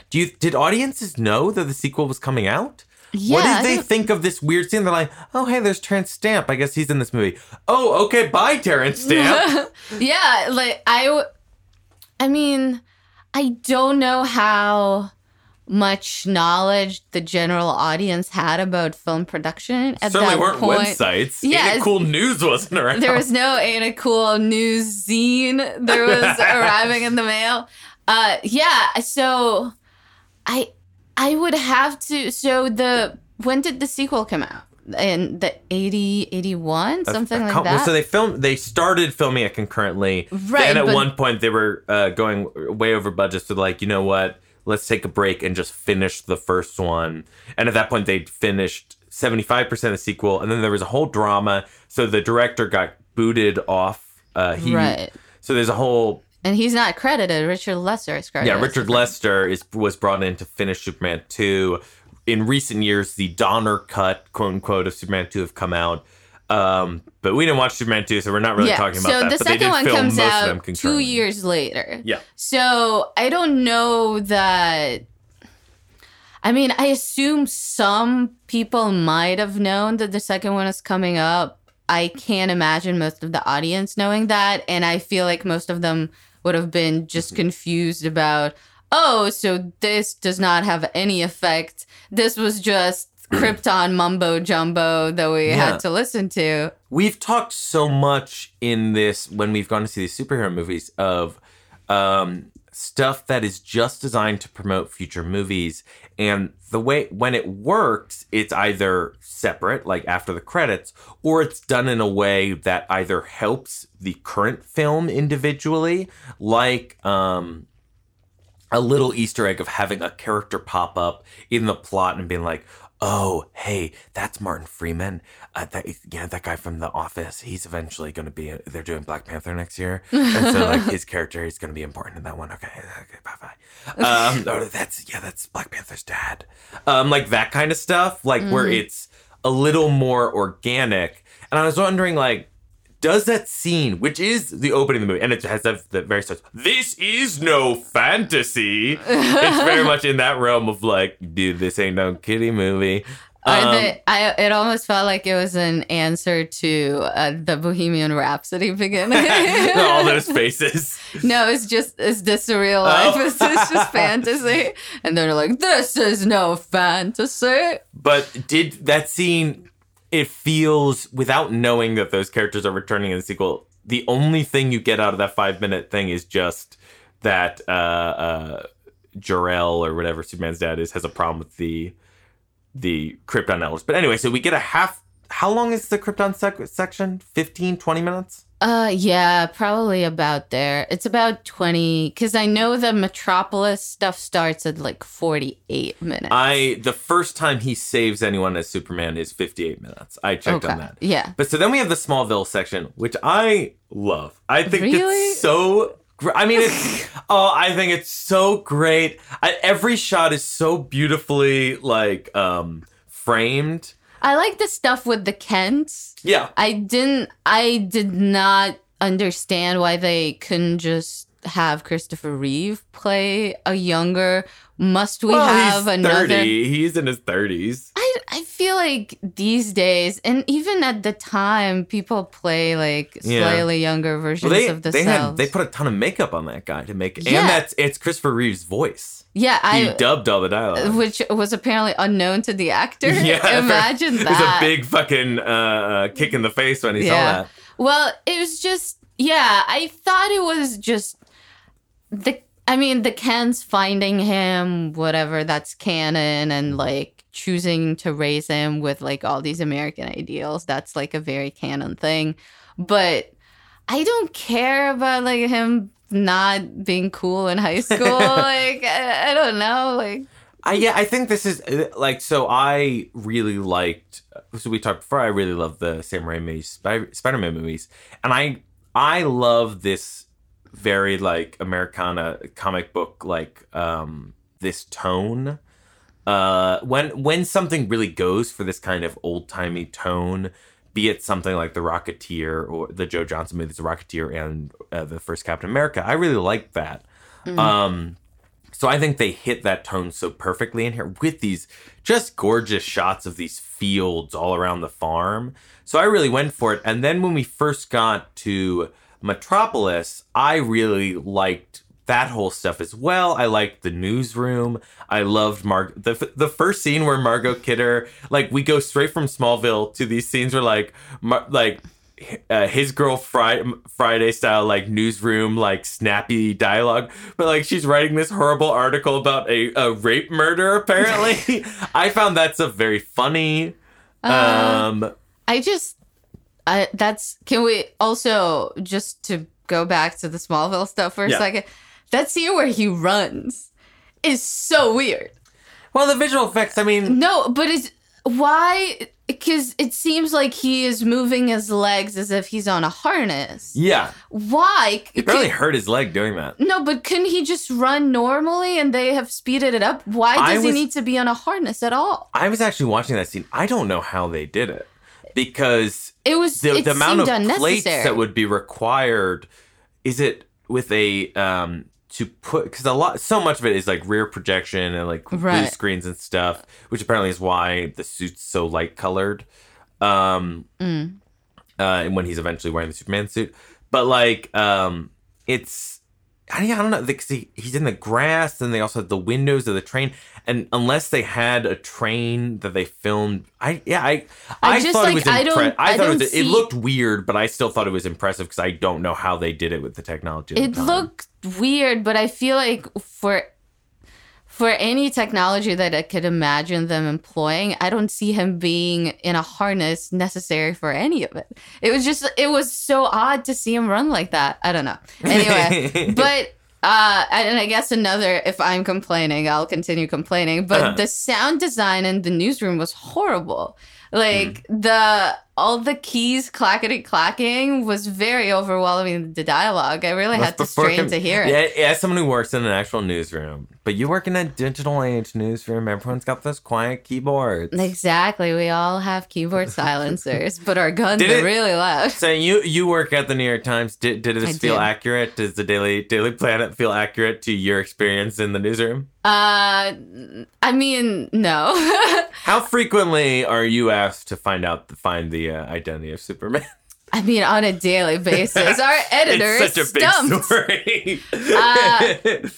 Do you did audiences know that the sequel was coming out? Yeah, what did they think of this weird scene? They're like, oh, hey, there's Terence Stamp. I guess he's in this movie. Oh, okay, bye, Terence Stamp. yeah. Like I, I mean, I don't know how much knowledge the general audience had about film production at Certainly that weren't point. websites. Yeah, it's- cool news wasn't around. There was no Ain't It Cool News zine. There was arriving in the mail. Uh yeah, so I I would have to so the when did the sequel come out? In the 80 81 something like that. So they filmed. They started filming it concurrently. Right, And at one point, they were uh, going way over budget. So like, you know what? Let's take a break and just finish the first one. And at that point, they'd finished seventy five percent of the sequel, and then there was a whole drama. So the director got booted off. Uh, he, Right. So there's a whole and he's not credited. Richard Lester is credited. Yeah, Richard Lester is was brought in to finish Superman two. In recent years, the Donner cut, quote unquote, of Superman two have come out. Um, but we didn't watch Superman two, so we're not really talking about so that. the but second one comes most of them out two years later. Yeah. So I don't know that. I mean, I assume some people might have known that the second one is coming up. I can't imagine most of the audience knowing that. And I feel like most of them would have been just Mm-hmm. confused about, oh, so this does not have any effect. This was just Krypton mumbo jumbo that we Yeah. had to listen to. We've talked so much in this when we've gone to see these superhero movies of um, stuff that is just designed to promote future movies. And the way when it works, it's either separate, like after the credits, or it's done in a way that either helps the current film individually, like um, a little Easter egg of having a character pop up in the plot and being like, oh, hey, that's Martin Freeman. Uh, that yeah, that guy from The Office. He's eventually going to be. They're doing Black Panther next year, and so like his character is going to be important in that one. Okay, okay, bye bye. Um, oh, that's yeah, that's Black Panther's dad. Um, like that kind of stuff, like where it's a little more organic. And I was wondering, like, does that scene, which is the opening of the movie, and it has that the very starts, this is no fantasy. it's very much in that realm of like, dude, this ain't no kiddie movie. Um, I it almost felt like it was an answer to uh, the Bohemian Rhapsody beginning. all those faces. no, it's just is this a real Oh. life? Is this just fantasy? And they're like, this is no fantasy. But did that scene? It feels without knowing that those characters are returning in the sequel. The only thing you get out of that five minute thing is just that uh, uh, Jor-El or whatever Superman's dad is has a problem with the the Krypton elders. But anyway, so we get a half. How long is the Krypton sec- section? 15, 20 minutes? Uh, yeah, probably about there. It's about twenty because I know the Metropolis stuff starts at like forty-eight minutes. I the first time he saves anyone as Superman is 58 minutes. I checked on that. Yeah. But so then we have the Smallville section, which I love. I think Really? it's so. I mean, it's. oh, I think it's so great. I, every shot is so beautifully like um framed. I like the stuff with the Kents. Yeah. I didn't. I did not understand why they couldn't just have Christopher Reeve play a younger. Must we well, have he's another? 30. He's in his 30s. I I feel like these days, and even at the time, people play like Yeah. slightly younger versions Well, they of they themselves. had they put a ton of makeup on that guy to make it, Yeah. and that's it's Christopher Reeve's voice. yeah, He I dubbed all the dialogue. which was apparently unknown to the actor. Yeah, Imagine that. It was a big fucking uh, uh, kick in the face when he Yeah. saw that. Well, it was just yeah, I thought it was just the I mean, the Kents finding him, whatever, that's canon and like choosing to raise him with like all these American ideals. That's like a very canon thing. But I don't care about like him not being cool in high school. like I, I don't know. Like I yeah, I think this is uh, like so. I really liked. So we talked before. I really love the Sam Raimi Spy- Spider-Man movies, and I I love this very like Americana comic book like um this tone. Uh, when when something really goes for this kind of old timey tone, be it something like The Rocketeer or the Joe Johnston movies, The Rocketeer and uh, the first Captain America, I really like that. Um, so I think they hit that tone so perfectly in here with these just gorgeous shots of these fields all around the farm. So I really went for it. And then when we first got to Metropolis, I really liked that whole stuff as well. I liked the newsroom. I loved Mark. the the first scene where Margot Kidder like we go straight from Smallville to these scenes where like Mar- like uh, his girl Friday, Friday style like newsroom like snappy dialogue, but like she's writing this horrible article about a, a rape murder. Apparently, I found that stuff very funny. um, I just, I that's. Can we also just to go back to the Smallville stuff for a Yeah. second? That scene where he runs is so weird. well, the visual effects. I mean, No, but it's why? Because it seems like he is moving his legs as if he's on a harness. yeah, Why? he barely hurt his leg doing that. no, but couldn't he just run normally and they have speeded it up? Why does he need to be on a harness at all? I was actually watching that scene. I don't know how they did it because It was the, it the amount of plates that would be required is it with a um to put because a lot so much of it is like rear projection and like blue screens and stuff which apparently is why the suit's so light colored um Mm. uh and when he's eventually wearing the superman suit. But like um it's I, don't know because he, he's in the grass and they also have the windows of the train and unless they had a train that they filmed i yeah i i, I just, thought like, it was I don't- i, I thought it was it looked weird but i still thought it was impressive because i don't know how they did it with the technology at the it looked weird, but I feel like for for any technology that I could imagine them employing, I don't see him being in a harness necessary for any of it. It was just it was so odd to see him run like that. I don't know. Anyway, but Uh, and I guess another, if I'm complaining, I'll continue complaining. But Uh-huh. the sound design in the newsroom was horrible. Like Mm. the all the keys clackety clacking was very overwhelming. The dialogue, I really had to strain to hear it. Yeah, as someone who works in an actual newsroom, but you work in a digital age newsroom, everyone's got those quiet keyboards. Exactly. We all have keyboard silencers, but our guns Did are it- really loud. So you you work at the New York Times. Did did this I feel did. accurate? Does the Daily Daily Planet feel accurate to your experience in the newsroom? Uh, I mean, no. How frequently are you asked to find out find the uh, identity of Superman? I mean, on a daily basis, our editor it's such is a big stumped. story. Uh,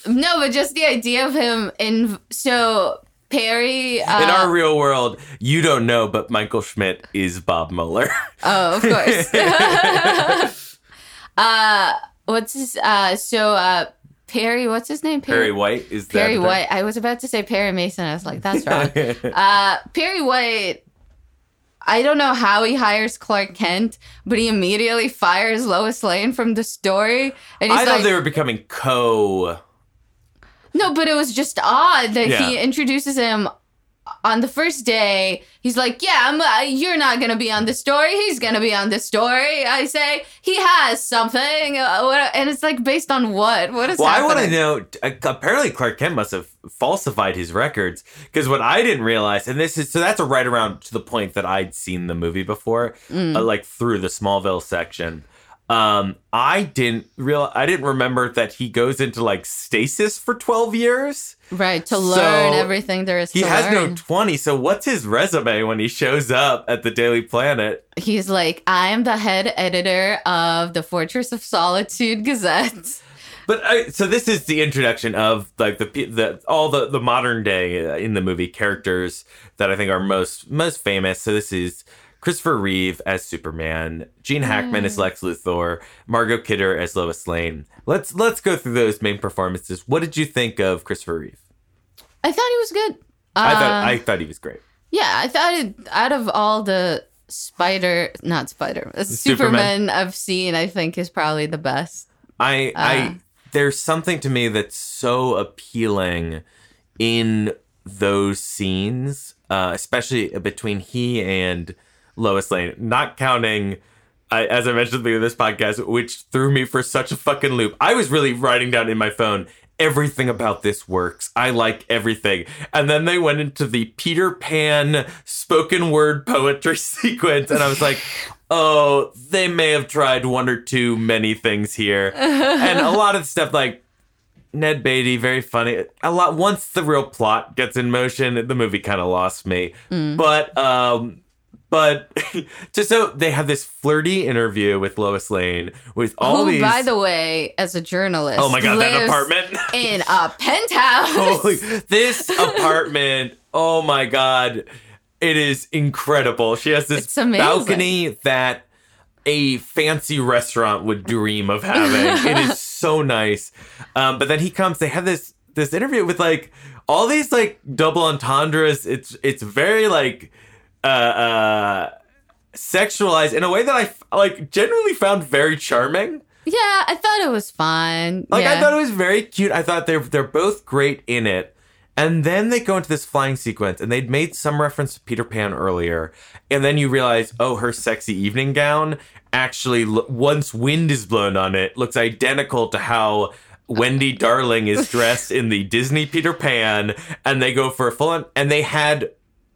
No, but just the idea of him in so Perry. Uh, in our real world, you don't know, but Michael Schmidt is Bob Mueller. oh, of course. uh, what's his? Uh, so uh, Perry. What's his name? Perry Perry White is that Perry White. I was about to say Perry Mason. I was like, that's wrong. uh, Perry White. I don't know how he hires Clark Kent, but he immediately fires Lois Lane from the story, and he's I thought like, they were becoming co. No, but it was just odd that he introduces him on the first day. He's like, "Yeah, I'm, uh, you're not gonna be on this story. He's gonna be on this story." I say he has something, uh, what, and it's like based on what? What is Well, I want to know. uh, Apparently, Clark Kent must have falsified his records because what I didn't realize, and this is so that's a right around to the point that I'd seen the movie before, Mm. uh, like through the Smallville section. Um, I didn't real. I didn't remember that he goes into like stasis for twelve years. Right to So, learn everything there is. He has no twenty. So what's his resume when he shows up at the Daily Planet? He's like, "I am the head editor of the Fortress of Solitude Gazette." But I, so this is the introduction of like the the all the the modern day uh, in the movie characters that I think are most most famous. So this is Christopher Reeve as Superman, Gene Hackman as Lex Luthor, Margot Kidder as Lois Lane. Let's let's go through those main performances. What did you think of Christopher Reeve? I thought he was good. I thought Uh, I thought he was great. Yeah, I thought it, out of all the Spider, not Spider, uh, Superman. Superman I've seen, I think is probably the best. I Uh. I there's something to me that's so appealing in those scenes, uh, especially between he and Lois Lane. Not counting, I, as I mentioned at the beginning of this podcast, which threw me for such a fucking loop. I was really writing down in my phone. Everything about this works. I like everything. And then they went into the Peter Pan spoken word poetry sequence, and I was like, oh, they may have tried one or two many things here. and a lot of stuff like Ned Beatty, very funny. A lot once the real plot gets in motion, the movie kind of lost me. But um but just so they have this flirty interview with Lois Lane with all Who, these by the way, as a journalist, Oh my god, that apartment. in a penthouse. Holy, this apartment. Oh my god. It is incredible. She has this balcony that a fancy restaurant would dream of having. it is so nice. Um, but then he comes, they have this this interview with like all these like double entendres. It's it's very like uh uh sexualized in a way that I like genuinely found very charming. yeah, I thought it was fun. Like yeah. I thought it was very cute. I thought they're they're both great in it. And then they go into this flying sequence, and they'd made some reference to Peter Pan earlier, and then you realize, oh, her sexy evening gown actually, once wind is blown on it, looks identical to how Wendy Darling is dressed in the Disney Peter Pan, and they go for a full on, and they had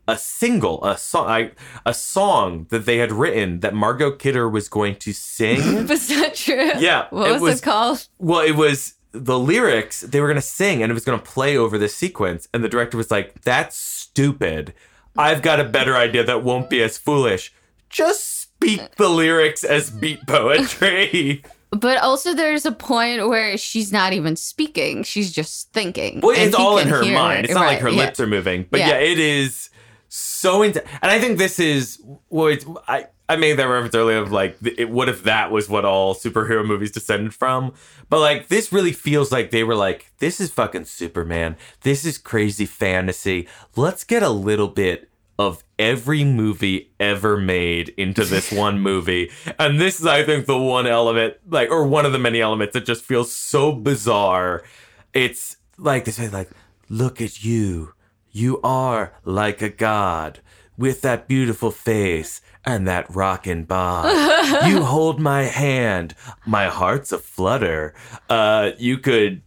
a single, a song, I, a song that they had written that Margot Kidder was going to sing. Was that true? Yeah, What it was, was- it called? Well, it was the lyrics they were going to sing and it was going to play over the sequence. And the director was like, that's stupid. I've got a better idea that won't be as foolish. Just speak uh, the lyrics as beat poetry. But also, there's a point where she's not even speaking; she's just thinking. well, it's all in her mind. it. It's not like her yeah. lips are moving. But yeah, Yeah. it is so intense. And I think this is, what I, I made that reference earlier of like, it, what if that was what all superhero movies descended from? But like, this really feels like they were like, this is fucking Superman. This is crazy fantasy. Let's get a little bit of every movie ever made into this one movie. And this is, I think, the one element, like, or one of the many elements that just feels so bizarre. It's like this, like, look at you. You are like a god with that beautiful face and that rockin' bod. you hold my hand. My heart's a flutter. Uh, you could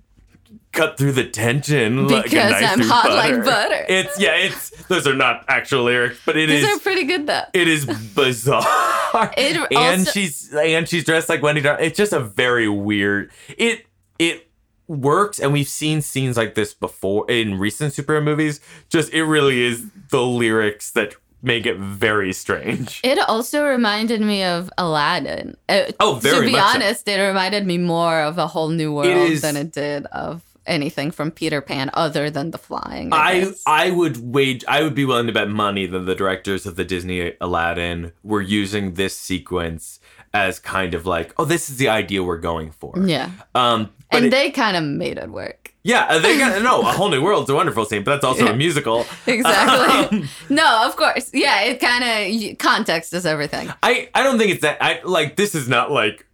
cut through the tension like a Because knife I'm through hot like butter. It's yeah, it's those are not actual lyrics, but it These is are pretty good though. it is bizarre. It and she's and she's dressed like Wendy. Dar- it's just a very weird. It it works, and we've seen scenes like this before in recent superhero movies. Just it really is the lyrics that make it very strange. It also reminded me of Aladdin. Uh, Oh, very To be much so. honest, it reminded me more of a whole new world is- than it did of anything from Peter Pan, other than the flying. I, I. I would wage I would be willing to bet money that the directors of the Disney Aladdin were using this sequence as kind of like, oh, this is the idea we're going for. yeah, Um, and it- they kind of made it work. yeah, they got no. A whole new world's a wonderful scene, but that's also Yeah. a musical. Exactly. Um, no, of course. Yeah, it kind of context is everything. I I don't think it's that. I like this is not like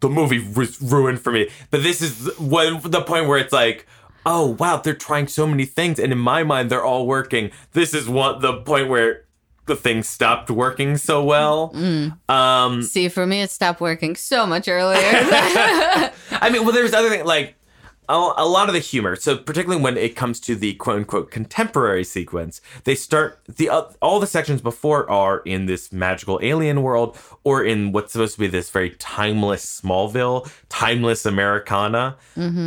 the movie was ruined for me, but this is when the point where it's like. Oh wow, they're trying so many things, and in my mind, they're all working. This is one the point where the thing stopped working so well. Mm. Um, See, for me, it stopped working so much earlier. I mean, well, there's other things like a, lot of the humor. So particularly when it comes to the quote unquote contemporary sequence, they start the uh, all the sections before are in this magical alien world or in what's supposed to be this very timeless Smallville, timeless Americana.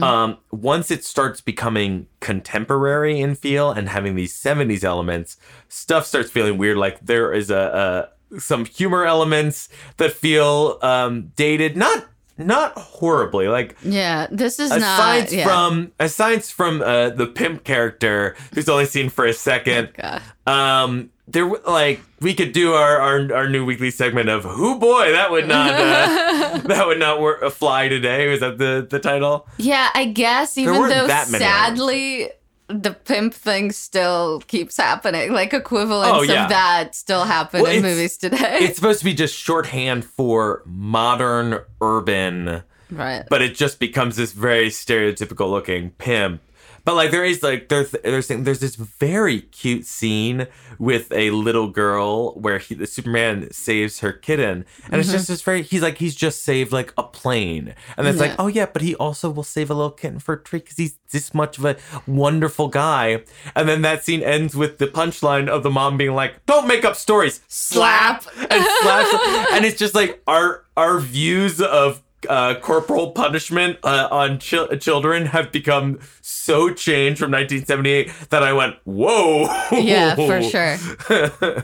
Um, once it starts becoming contemporary in feel and having these 70s elements, stuff starts feeling weird. Like there is a, a some humor elements that feel um, dated, not not horribly. Like yeah, this is aside not. Yeah. from aside from uh, the pimp character who's only seen for a second, God. um, there like we could do our, our our new weekly segment of who boy that would not uh, that would not work, fly today. Was that the the title? Yeah, I guess even though sadly the pimp thing still keeps happening, like equivalents Oh, yeah. of that still happen Well, in movies today. It's supposed to be just shorthand for modern urban. right. but it just becomes this very stereotypical looking pimp. But like there is like there's there's there's this very cute scene with a little girl where he, the Superman saves her kitten, and it's mm-hmm. just this very he's like he's just saved like a plane, and it's like oh yeah, but he also will save a little kitten for a treat because he's this much of a wonderful guy. And then that scene ends with the punchline of the mom being like, "Don't make up stories, Slap. and slash, and it's just like our our views of uh, corporal punishment uh, on chil- children have become so changed from 1978 that I went, whoa. yeah, for sure.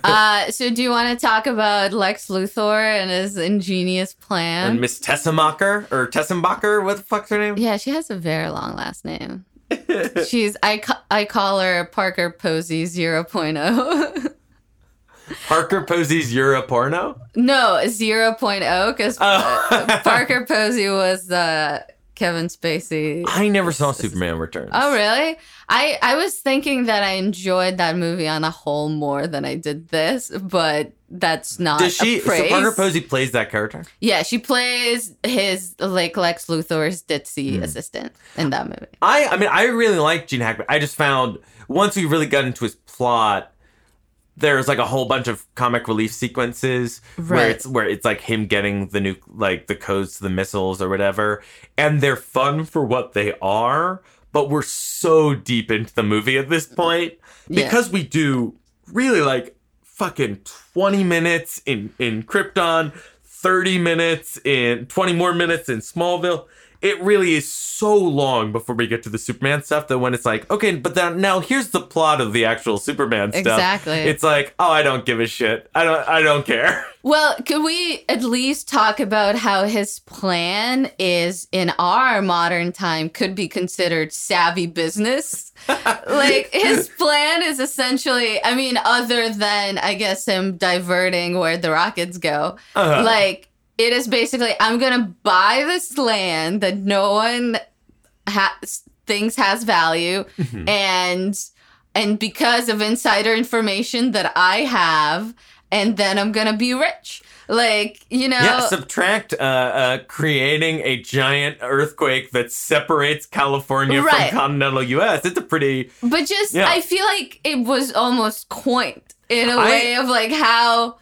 uh, so, do you want to talk about Lex Luthor and his ingenious plan? And Miss Tessemacher or Tessenbacher, what the fuck's her name? yeah, she has a very long last name. She's I ca- I call her Parker Posey 0.0. Parker Posey's Euro porno. no, 0.0 because Oh. Parker Posey was uh, Kevin Spacey. I never saw Superman Returns. Oh really? I I was thinking that I enjoyed that movie on a whole more than I did this, but that's not Does she? a So. Parker Posey plays that character. yeah, she plays his like Lex Luthor's ditzy Hmm. assistant in that movie. I I mean I really like Gene Hackman. I just found once we really got into his plot, there's like a whole bunch of comic relief sequences where it's where it's like him getting the new like the codes to the missiles or whatever, and they're fun for what they are. But we're so deep into the movie at this point Yeah. because we do really like fucking 20 minutes in in Krypton, 30 minutes in 20 more minutes in Smallville. It really is so long before we get to the Superman stuff that when it's like, okay, but then now here's the plot of the actual Superman stuff. Exactly. It's like, oh, I don't give a shit. I don't I don't care. Well, could we at least talk about how his plan is in our modern time could be considered savvy business? like his plan is essentially, I mean, other than I guess him diverting where the rockets go, Uh-huh. like it is basically I'm gonna buy this land that no one ha- thinks has value, Mm-hmm. and and because of insider information that I have, and then I'm gonna be rich. Like, you know, Yeah, subtract uh, uh, creating a giant earthquake that separates California Right. from continental U.S. It's a pretty But just, Yeah. I feel like it was almost coined in a I- way of like how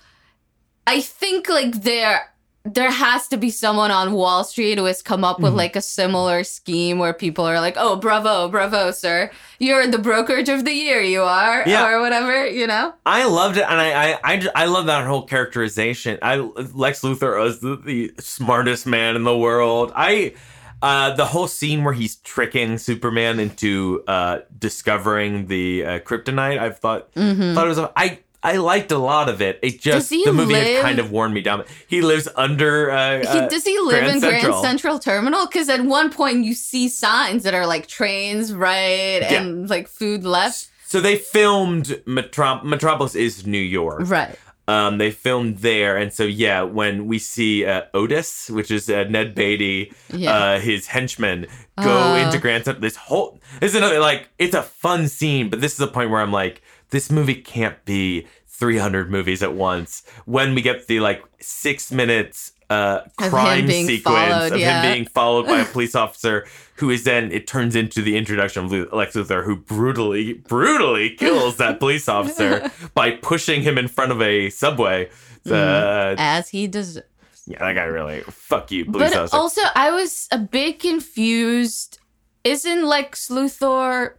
I think like there there has to be someone on Wall Street who has come up with Mhm. like a similar scheme where people are like, "Oh, bravo, bravo, sir! You're the brokerage of the year, you are, Yeah. or whatever." You know? I loved it, and I I I, ju- I love that whole characterization. I Lex Luthor was the, the smartest man in the world. I uh, the whole scene where he's tricking Superman into uh, discovering the uh, kryptonite. I thought Mm-hmm. thought it was I. I liked a lot of it. It just the movie live- had kind of worn me down. He lives under. Uh, He, uh, does he live Grand in Central. Grand Central Terminal? Because at one point you see signs that are like trains, right, Yeah. and like food left, so they filmed Metrop- Metropolis is New York. right. Um, they filmed there, and so yeah, when we see uh, Otis, which is uh, Ned Beatty, Yeah. uh, his henchman, go Oh. into Grand Central. This whole this is another like it's a fun scene, but this is the point where I'm like, this movie can't be 300 movies at once. When we get the like six minutes uh, crime sequence followed, of yeah. him being followed by a police officer, who is then it turns into the introduction of Lex Luthor, who brutally brutally kills that police officer by pushing him in front of a subway. Uh, As he does. yeah, that guy really fuck you, police But officer. also, I was a bit confused. Isn't Lex Luthor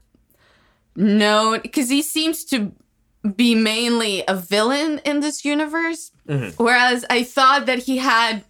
known? Because he seems to be mainly a villain in this universe. Mhm. Whereas I thought that he had.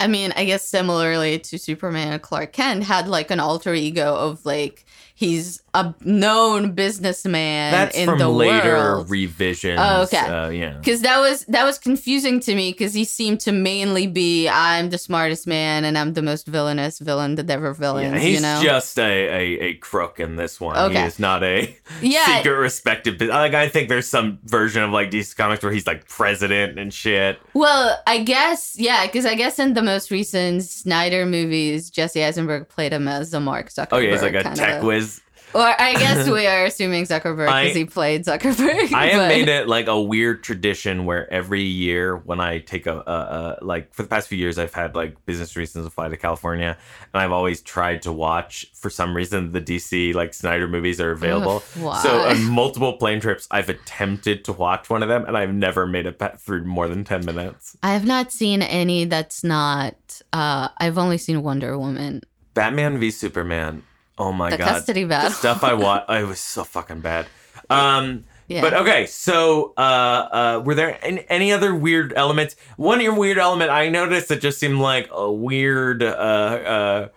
I mean, I guess similarly to Superman and Clark Kent, had like an alter ego of like he's a known businessman That's in from the later world. revisions. Oh, okay. Uh, yeah. Because that was that was confusing to me because he seemed to mainly be I'm the smartest man and I'm the most villainous villain that ever villains. Yeah, he's you know? just a, a, a crook in this one. He Okay. is not a yeah. secret respected. Like, I think there's some version of like DC Comics where he's like president and shit. Well, I guess yeah, because I guess in the most recent Snyder movies, Jesse Eisenberg played him as a Mark Zuckerberg. Oh yeah, he's like a tech of. whiz. Or I guess we are assuming Zuckerberg because he played Zuckerberg. I have but- made it like a weird tradition where every year when I take a, a, a like for the past few years I've had like business reasons to fly to California and I've always tried to watch for some reason the DC like Snyder movies are available. Ugh? So on multiple plane trips I've attempted to watch one of them and I've never made it through more than 10 minutes. I have not seen any that's not. Uh, I've only seen Wonder Woman. Batman v Superman. Oh my The god. custody The battle. stuff I watched, it was so fucking bad. Um, Yeah. But okay, so uh, uh, were there any, any other weird elements? One weird element I noticed that just seemed like a weird, uh, uh,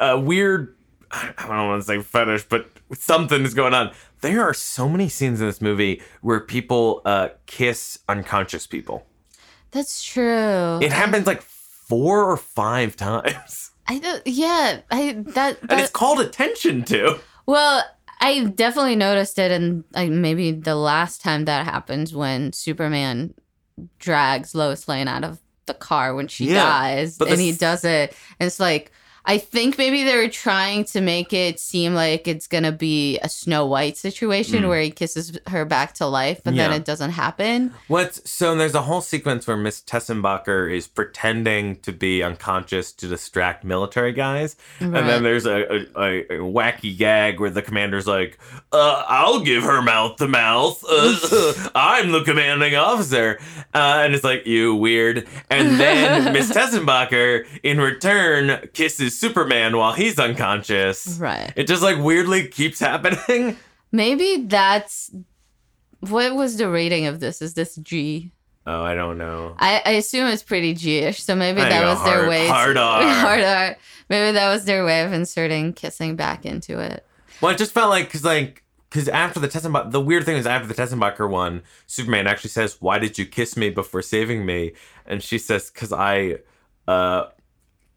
a weird. I don't want to say fetish, but something is going on. There are so many scenes in this movie where people uh, kiss unconscious people. That's true. It happens like four or five times, I don't. Yeah, I that. and it's called attention to. well, I definitely noticed it, and like maybe the last time that happens when Superman drags Lois Lane out of the car when she Yeah, dies, and he does it, and it's like. I think maybe they were trying to make it seem like it's gonna be a Snow White situation Mm. where he kisses her back to life, but then it doesn't happen. What's so there's a whole sequence where Miss Teschmacher is pretending to be unconscious to distract military guys, and then there's a, a, a, a wacky gag where the commander's like, uh, "I'll give her mouth to mouth. Uh, I'm the commanding officer," uh, and it's like you weird. And then Miss Teschmacher, in return, kisses Superman while he's unconscious. Right. It just like weirdly keeps happening. Maybe that's what was the rating of this? Is this G? Oh, I don't know. I, I assume it's pretty G-ish, so maybe that was their way. hard to, R. hard R. Maybe that was their way of inserting kissing back into it. Well, it just felt like because like because after the Teschmacher, the weird thing is after the Teschmacher one, Superman actually says, "Why did you kiss me before saving me?" And she says, "Cause I, uh,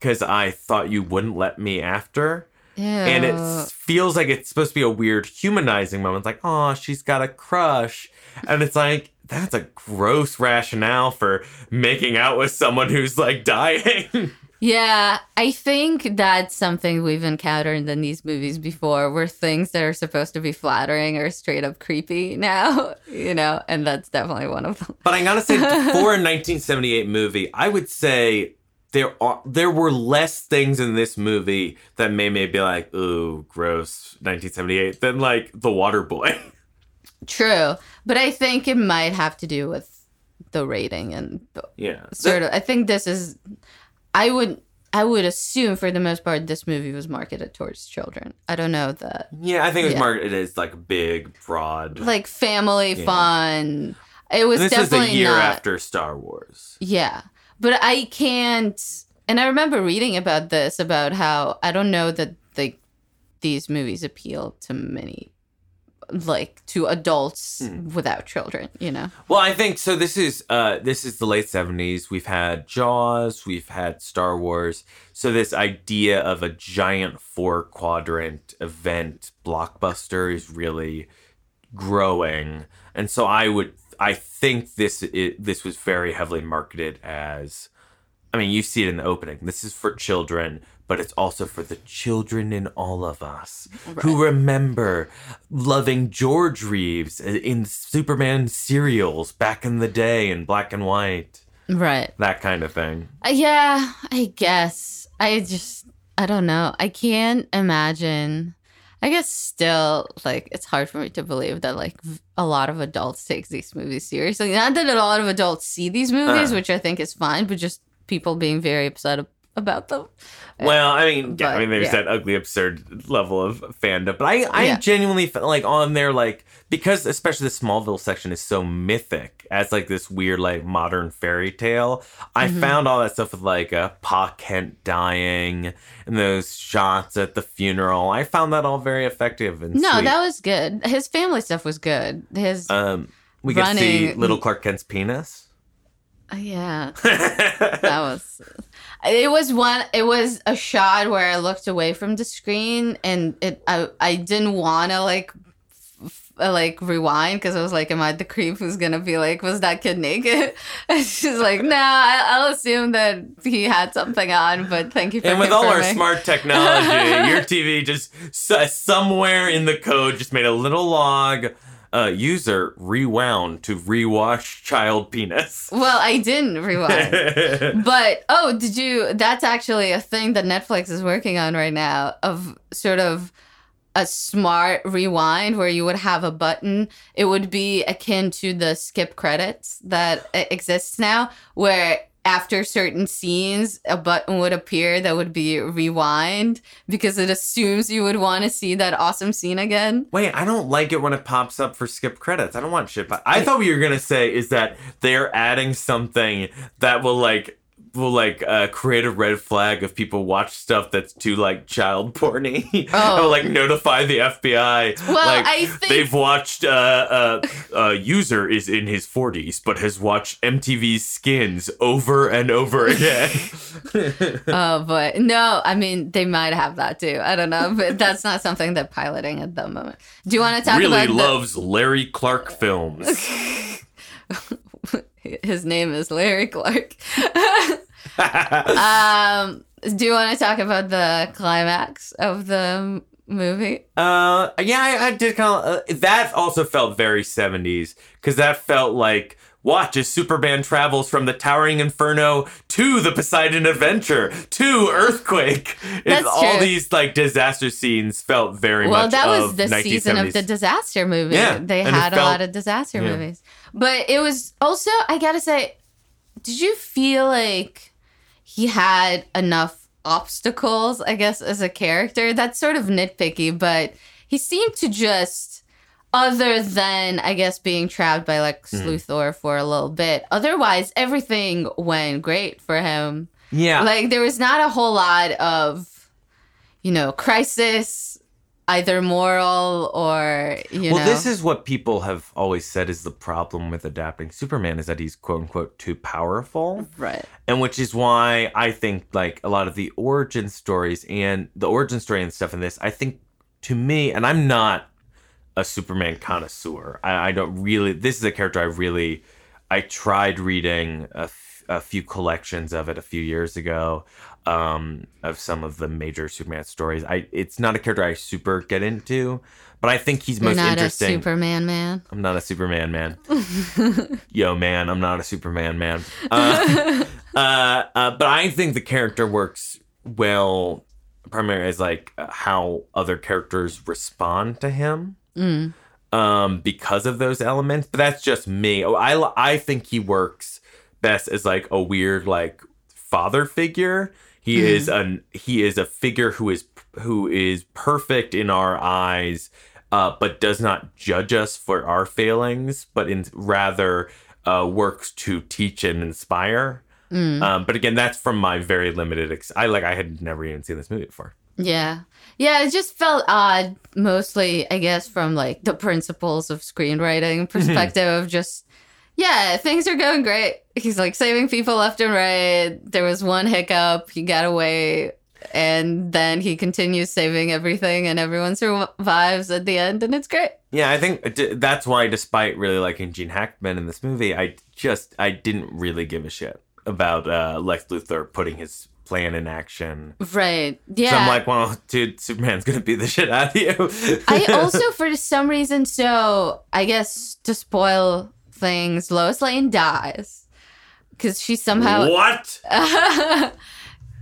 cause I thought you wouldn't let me after." Ew. And it feels like it's supposed to be a weird humanizing moment. It's like, oh, she's got a crush. And it's like, that's a gross rationale for making out with someone who's like dying. Yeah, I think that's something we've encountered in these movies before, where things that are supposed to be flattering are straight up creepy now, you know, and that's definitely one of them. But I gotta say, for a 1978 movie, I would say there are there were less things in this movie that made me be like, "Ooh, gross." 1978 than like The Water Boy. True, but I think it might have to do with the rating and the yeah, sort of. I think this is. I would. I would assume, for the most part, this movie was marketed towards children. I don't know that, yeah. I think it was Yeah. marketed as like big, broad. like family Yeah. fun. It was this is definitely a year not. after Star Wars. Yeah. But I can't and I remember reading about this about how I don't know that like these movies appeal to many like to adults Hmm. without children, you know. Well, I think so. This is uh, this is the late seventies. We've had Jaws, we've had Star Wars. So this idea of a giant four quadrant event blockbuster is really growing, and so I would I think this it, this was very heavily marketed as. I mean, you see it in the opening. This is for children, but it's also for the children in all of us who remember loving George Reeves in Superman serials back in the day in black and white. Right. That kind of thing. Uh, yeah, I guess. I just I don't know. I can't imagine. I guess still like it's hard for me to believe that like v- a lot of adults take these movies seriously. Not that a lot of adults see these movies, Uh. which I think is fine, but just people being very upset about them. Well, I mean, yeah, I mean, there's yeah. that ugly, absurd level of fandom, but I, I Yeah. genuinely felt like on there, like because especially the Smallville section is so mythic as like this weird, like modern fairy tale. I Mm-hmm. found all that stuff with like uh, Pa Kent dying and those shots at the funeral. I found that all very effective and No, sweet. that was good. His family stuff was good. His um, we to see little Clark Kent's penis. uh, yeah, that was. It was one. It was a shot where I looked away from the screen, and it. I I didn't want to like. f- Like rewind because I was like, "Am I the creep who's gonna be like, was that kid naked?" And she's like, "No, I, I'll assume that he had something on." But thank you for And with all our smart technology, your TV just somewhere in the code just made a little log. Uh, user rewound to rewash child penis. Well, I didn't rewind. But oh, did you? That's actually a thing that Netflix is working on right now of sort of a smart rewind where you would have a button. It would be akin to the skip credits that exists now, where after certain scenes, a button would appear that would be rewind because it assumes you would want to see that awesome scene again. Wait, I don't like it when it pops up for skip credits. I don't want shit. I thought what you were gonna say is that they're adding something that will like will like uh, create a red flag if people watch stuff that's too like child porny. Oh. Will like notify the FBI. Well, like, I think- they've watched. Uh, uh, uh, user is in his forties, but has watched MTV's Skins over and over again. Oh, but no, I mean they might have that too. I don't know, but that's not something they're piloting at the moment. Do you want to talk really about the- loves Larry Clark films. his name is Larry Clark. Um, do you want to talk about the climax of the movie? Uh, yeah, I, I did kind of. Uh, that also felt very seventies because that felt like watch as Superman travels from the towering inferno to the Poseidon Adventure to Earthquake. It's That's all true. these like disaster scenes felt very Well, much. that was of the season of the disaster movie. Yeah, they had a lot of disaster yeah. movies, but it was also I gotta say, did you feel like he had enough obstacles? I guess as a character, that's sort of nitpicky, but he seemed to just. Other than, I guess, being trapped by like. Sluthor hmm. for a little bit. Otherwise, everything went great for him yeah. like there was not a whole lot of you know crisis either moral or you well, know this is what people have always said is the problem with adapting Superman is that he's quote unquote too powerful. right and which is why I think like a lot of the origin stories and the origin story and stuff in this, I think to me, and I'm not a Superman connoisseur. I, I don't really. This is a character I really. I tried reading a, f- a few collections of it a few years ago. Um, of some of the major Superman stories. I it's not a character I super get into, but I think he's You're most not a interesting. Superman man. I'm not a Superman man. Yo, man, I'm not a Superman man. Uh, uh, uh, but I think the character works well, primarily as like how other characters respond to him. Um, because of those elements, but that's just me. Oh, I I think he works best as like a weird like father figure. He is an he is a figure who is who is perfect in our eyes, uh, but does not judge us for our failings, but in rather uh, works to teach and inspire. Um, but again, that's from my very limited. Ex- I like I had never even seen this movie before. Yeah. Yeah, it just felt odd, mostly, I guess, from like the principles of screenwriting perspective of just, yeah, things are going great. He's like saving people left and right. There was one hiccup, he got away, and then he continues saving everything, and everyone survives at the end, and it's great. Yeah, I think d- that's why, despite really liking Gene Hackman in this movie, I just I didn't really give a shit about uh, Lex Luthor putting his plan in action. Right. Yeah. So I'm like, well, dude, Superman's gonna beat the shit out of you. I also, for some reason, so I guess to spoil things, Lois Lane dies because she somehow what?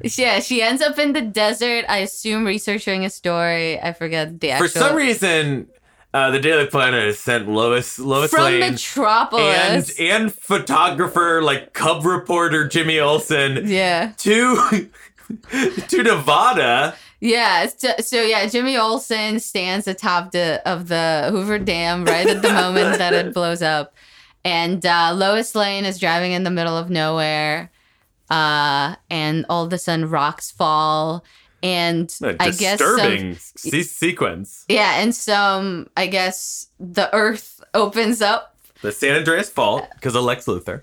yeah, she ends up in the desert. I assume researching a story. I forget the actual. For some reason, uh, the Daily Planet has sent Lois Lois from Lane and Metropolis. and photographer like cub reporter Jimmy Olsen yeah, to to Nevada. yeah. So, so yeah, Jimmy Olsen stands atop the of the Hoover Dam right at the moment that it blows up, and uh, Lois Lane is driving in the middle of nowhere, uh, and all of a sudden rocks fall, and I guess some, disturbing se- sequence. yeah, and some I guess the Earth opens up The San Andreas Fault because of Lex Luthor.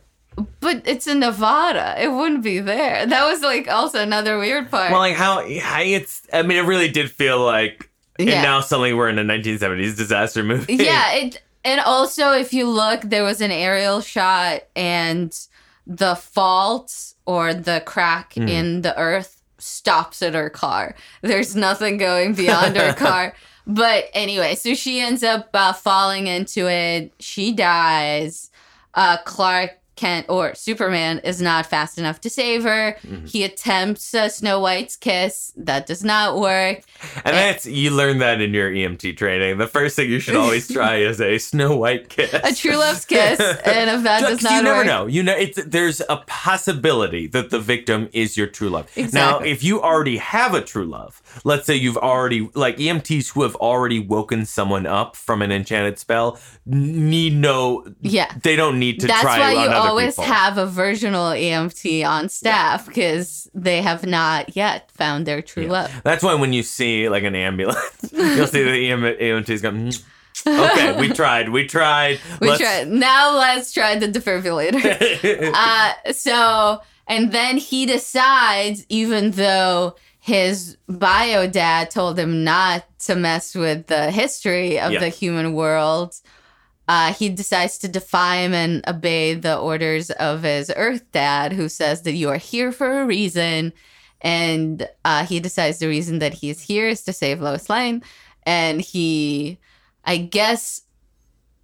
But it's in Nevada. It wouldn't be there. That was like also another weird part. Well, like how, how it's. I mean, it really did feel like. Yeah. And now suddenly we're in a 1970s disaster movie. yeah, it and also if you look, there was an aerial shot and the fault or the crack Hmm. in the earth stops at her car. There's nothing going beyond her car. But anyway, so she ends up uh, falling into it. She dies. Uh, Clark Kent or Superman is not fast enough to save her. Mm-hmm. He attempts uh, Snow White's kiss. That does not work. And that's you learn that in your EMT training. The first thing you should always try is a Snow White kiss. A true love's kiss, and if that does Just- not you never work, know. You know, it's there's a possibility that the victim is your true love. Now, if you already have a true love, let's say you've already like EMTs who have already woken someone up from an enchanted spell need no. Yeah. they don't need to try That's try why it on you other always people. have a virginal EMT on staff because they have not yet found their true love. That's why when you see like an ambulance, you'll see the EM- EMTs go. "Mm, Okay, we tried. We tried. We Let's- try now. Let's try the defibrillator. uh, so, and then he decides, even though his bio dad told him not to mess with the history of Yeah. the human world, uh, he decides to defy him and obey the orders of his Earth dad, who says that you are here for a reason. And uh, he decides the reason that he is here is to save Lois Lane. And he, I guess,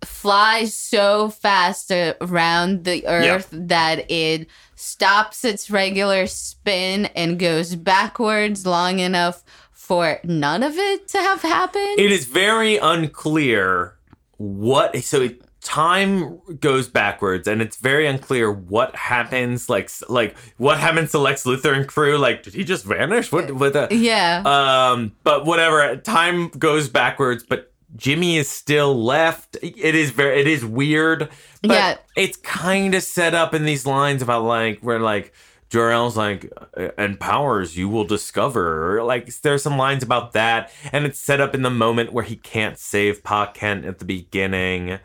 flies so fast around the earth that it stops its regular spin and goes backwards long enough for none of it to have happened. it is very unclear what so it, time goes backwards and it's very unclear what happens like like what happens to Lex Luthor and crew like did he just vanish what what the yeah. um but whatever time goes backwards but Jimmy is still left it is very it is weird but Yeah. it's kind of set up in these lines about like where like Jor-El's like and powers you will discover like there's some lines about that and it's set up in the moment where he can't save Pa Kent at the beginning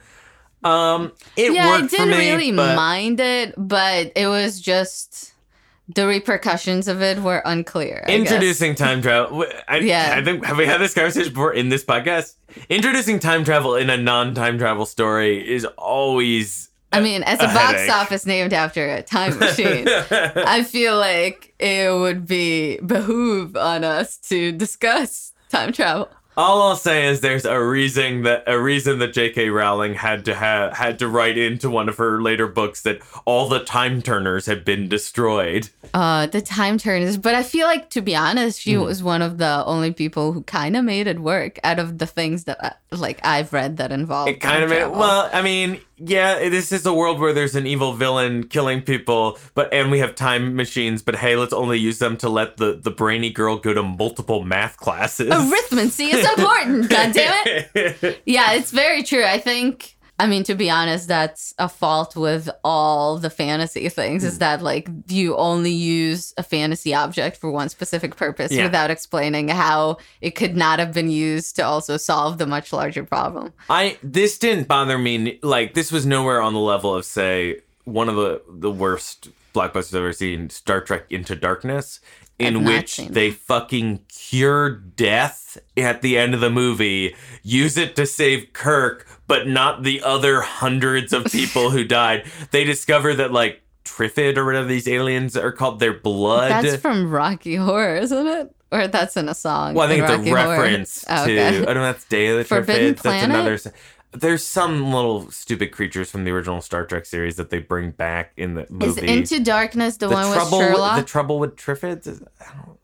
um it yeah, I didn't me really but mind it, but it was just the repercussions of it were unclear. I guess. Introducing time travel. I, Yeah. I think have we had this conversation before in this podcast? Introducing time travel in a non-time travel story is always I mean, as a, A box headache. office named after a time machine, I feel like it would be behoove on us to discuss time travel. All I'll say is there's a reason that a reason that J.K. Rowling had to have had to write into one of her later books that all the time turners had been destroyed. Uh, the time turners, but I feel like, to be honest, she Hmm. was one of the only people who kind of made it work out of the things that, I, like, I've read that involve. It kind of made, well, I mean, yeah, this is a world where there's an evil villain killing people, but and we have time machines, but hey, let's only use them to let the the brainy girl go to multiple math classes. arithmancy is important. God damn it. Yeah, it's very true. I think. I mean, to be honest, that's a fault with all the fantasy things. Hmm. Is that like you only use a fantasy object for one specific purpose Yeah. without explaining how it could not have been used to also solve the much larger problem. I this didn't bother me. Like this was nowhere on the level of say one of the the worst blockbusters I've ever seen, Star Trek Into Darkness, in which they fucking cure death at the end of the movie, use it to save Kirk, but not the other hundreds of people who died. They discover that like Triffid or whatever these aliens are called, their blood. That's from Rocky Horror, isn't it? Or that's in a song. Well, I think in it's a Horror. reference Oh, to. Oh, okay. I don't know. That's Day of the Forbidden Triffids. That's Planet? another. There's some little stupid creatures from the original Star Trek series that they bring back in the Is movie. Into Darkness the, the one with trouble, with, Sherlock? the trouble with Triffids. Is, I don't.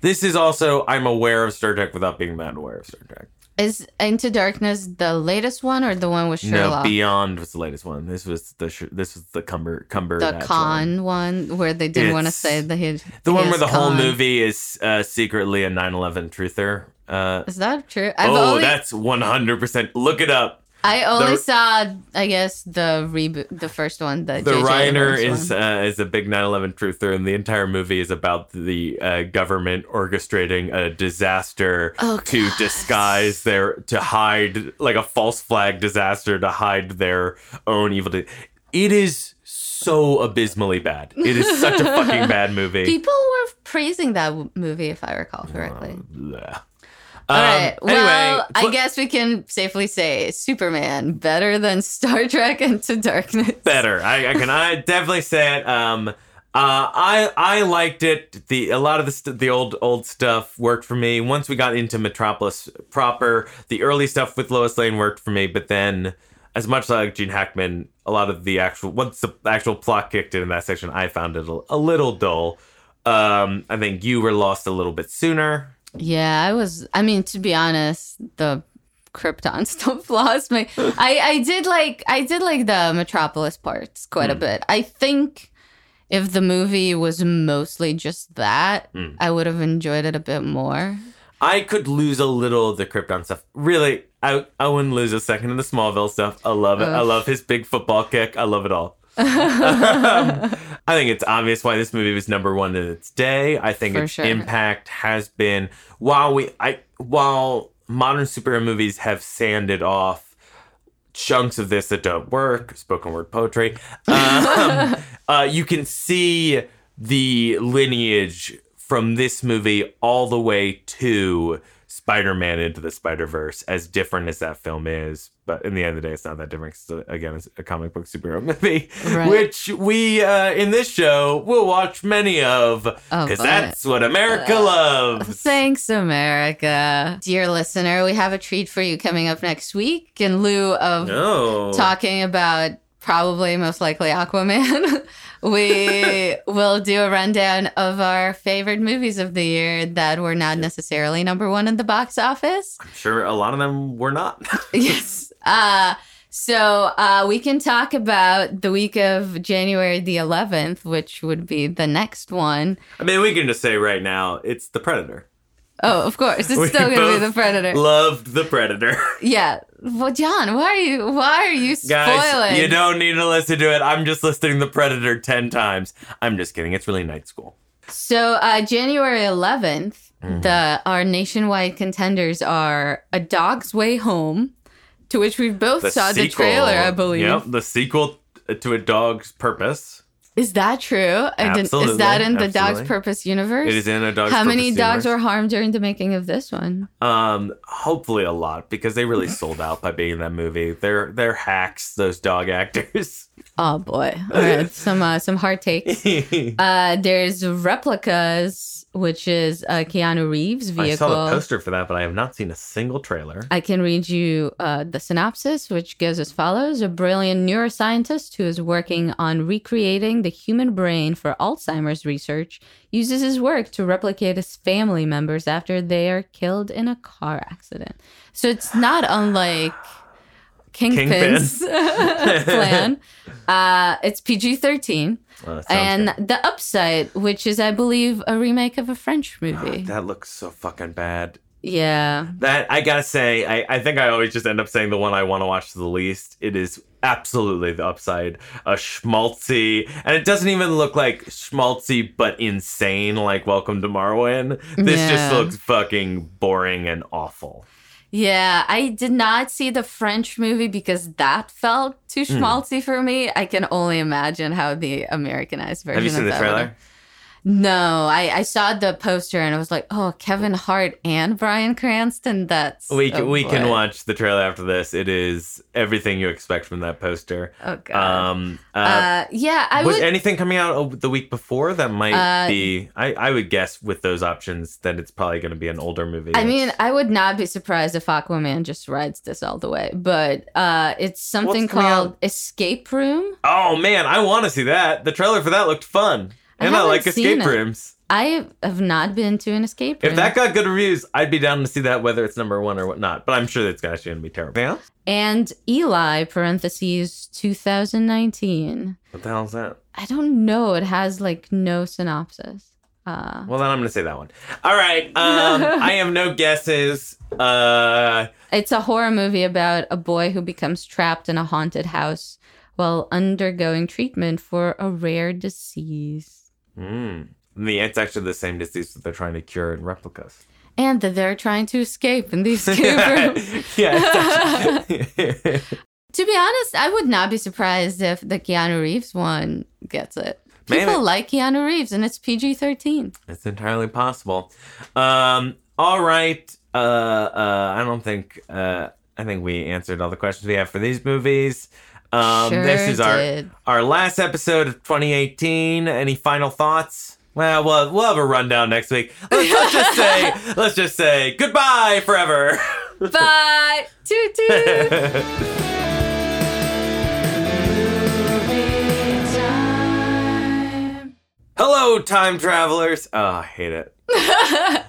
This is also I'm aware of Star Trek without being that aware of Star Trek. Is Into Darkness the latest one or the one with Sherlock? No, Beyond was the latest one. This was the this was the Cumber Cumber the con one where they didn't want to say that he the one where is the whole movie is uh, secretly a 9/11 truther. Uh, Is that true? I've oh, only, that's 100. percent Look it up. I only the- saw, I guess, the reboot, the first one. The, the. Reiner is uh, is a big 9/11 truther, and the entire movie is about the uh, government orchestrating a disaster Oh, to God. disguise their to hide like a false flag disaster to hide their own evil. De- it is so abysmally bad. It is such a fucking bad movie. People were praising that w- movie, if I recall correctly. Bleh. All Um, right. Well, anyway, I guess we can safely say Superman better than Star Trek Into Darkness. better. I, I can I definitely say it. Um, uh, I I liked it. The a lot of the st- the old old stuff worked for me. Once we got into Metropolis proper, the early stuff with Lois Lane worked for me. But then, as much like Gene Hackman, a lot of the actual once the actual plot kicked in in that section, I found it a, a little dull. Um, I think you were lost a little bit sooner. Yeah, I was. I mean, to be honest, the Krypton stuff lost me. I I did like I did like the Metropolis parts quite Hmm. a bit. I think if the movie was mostly just that, Hmm. I would have enjoyed it a bit more. I could lose a little of the Krypton stuff. Really, I I wouldn't lose a second of the Smallville stuff. I love it. I love his big football kick. I love it all. Um, I think it's obvious why this movie was number one in its day. I think For its sure. impact has been while we I while modern superhero movies have sanded off chunks of this that don't work, spoken word poetry. Um, uh, you can see the lineage from this movie all the way to Spider-Man into the Spider-Verse, as different as that film is. But in the end of the day, it's not that different. 'cause, uh, again, it's a comic book superhero movie, Right. which we uh, in this show will watch many of Oh, because boy. that's what America loves. Thanks, America. Dear listener, we have a treat for you coming up next week in lieu of No, talking about probably most likely Aquaman. we will do a rundown of our favorite movies of the year that were not necessarily number one in the box office. I'm sure a lot of them were not. yes. Uh, so uh, we can talk about the week of January the 11th, which would be the next one. I mean, we can just say right now, it's the Predator. Oh, of course, it's We still going to be both the Predator. Loved the Predator. yeah. Well, John, why are you? Why are you spoiling? Guys, you don't need to listen to it. I'm just listing the Predator 10 times. I'm just kidding. It's really night school. So uh, January 11th, Mm-hmm. the our nationwide contenders are A Dog's Way Home, to which we both The saw the sequel- trailer, I believe. Yep, the sequel to A Dog's Purpose. Is that true? Absolutely, Is that in the Dog's. Purpose universe? It is in a dog's purpose. How many Purpose dogs were harmed during the making of this one? Um, hopefully a lot because they really sold out by being in that movie. They're they're hacks. Those dog actors. Oh boy! All right, some uh, some hard takes. Uh, there's replicas, which is a Keanu Reeves vehicle. I saw the poster for that, but I have not seen a single trailer. I can read you uh, the synopsis, which goes as follows A brilliant neuroscientist who is working on recreating the human brain for Alzheimer's research uses his work to replicate his family members after they are killed in a car accident. So it's not unlike Kingpin's plan. Uh, it's PG 13. Oh, And good. The Upside, which is, I believe, a remake of a French movie. that looks so fucking bad. yeah. That I gotta say, I, I think I always just end up saying the one I want to watch the least. It is absolutely the upside, a schmaltzy, and it doesn't even look like schmaltzy, but insane, like Welcome to Marwen. This just looks fucking boring and awful. Yeah, I did not see the French movie because that felt too Hmm. schmaltzy for me. I can only imagine how the Americanized version Have you seen the trailer? would- No, I, I saw the poster and I was like, oh, Kevin Hart and Bryan Cranston. That's We can, oh, we can watch the trailer after this. It is everything you expect from that poster. Oh god. Um, uh, uh, yeah, I was would. anything coming out the week before that might Uh, be? I, I would guess with those options that it's probably going to be an older movie. I mean, I would not be surprised if Aquaman just rides this all the way. But uh, it's something called? Escape Room. oh man, I want to see that. The trailer for that looked fun, I and I, like escape it. rooms. I have not been to an escape room. If that got good reviews, I'd be down to see that, whether it's number one or whatnot. But I'm sure that's actually going to be terrible. Yeah? and Eli parentheses 2019. What the hell is that? I don't know. It has like no synopsis. Uh, Well, then I'm going to say that one. All right. Um, I have no guesses. Uh, it's a horror movie about a boy who becomes trapped in a haunted house while undergoing treatment for a rare disease. Mm, the, it's actually the same disease that they're trying to cure in replicas. And that they're trying to escape in the escape room. yeah. to be honest, I would not be surprised if the Keanu Reeves one gets it. People like Keanu Reeves, and it's PG 13. It's entirely possible. Um, all right. Uh, uh, I don't think. Uh, I think we answered all the questions we have for these movies. Um, this Sure is our did. our last episode of 2018. Any final thoughts? Well, we'll we'll have a rundown next week. Let's, let's just say let's just say goodbye forever. Bye. Toot toot. Hello, time travelers. Oh, I hate it.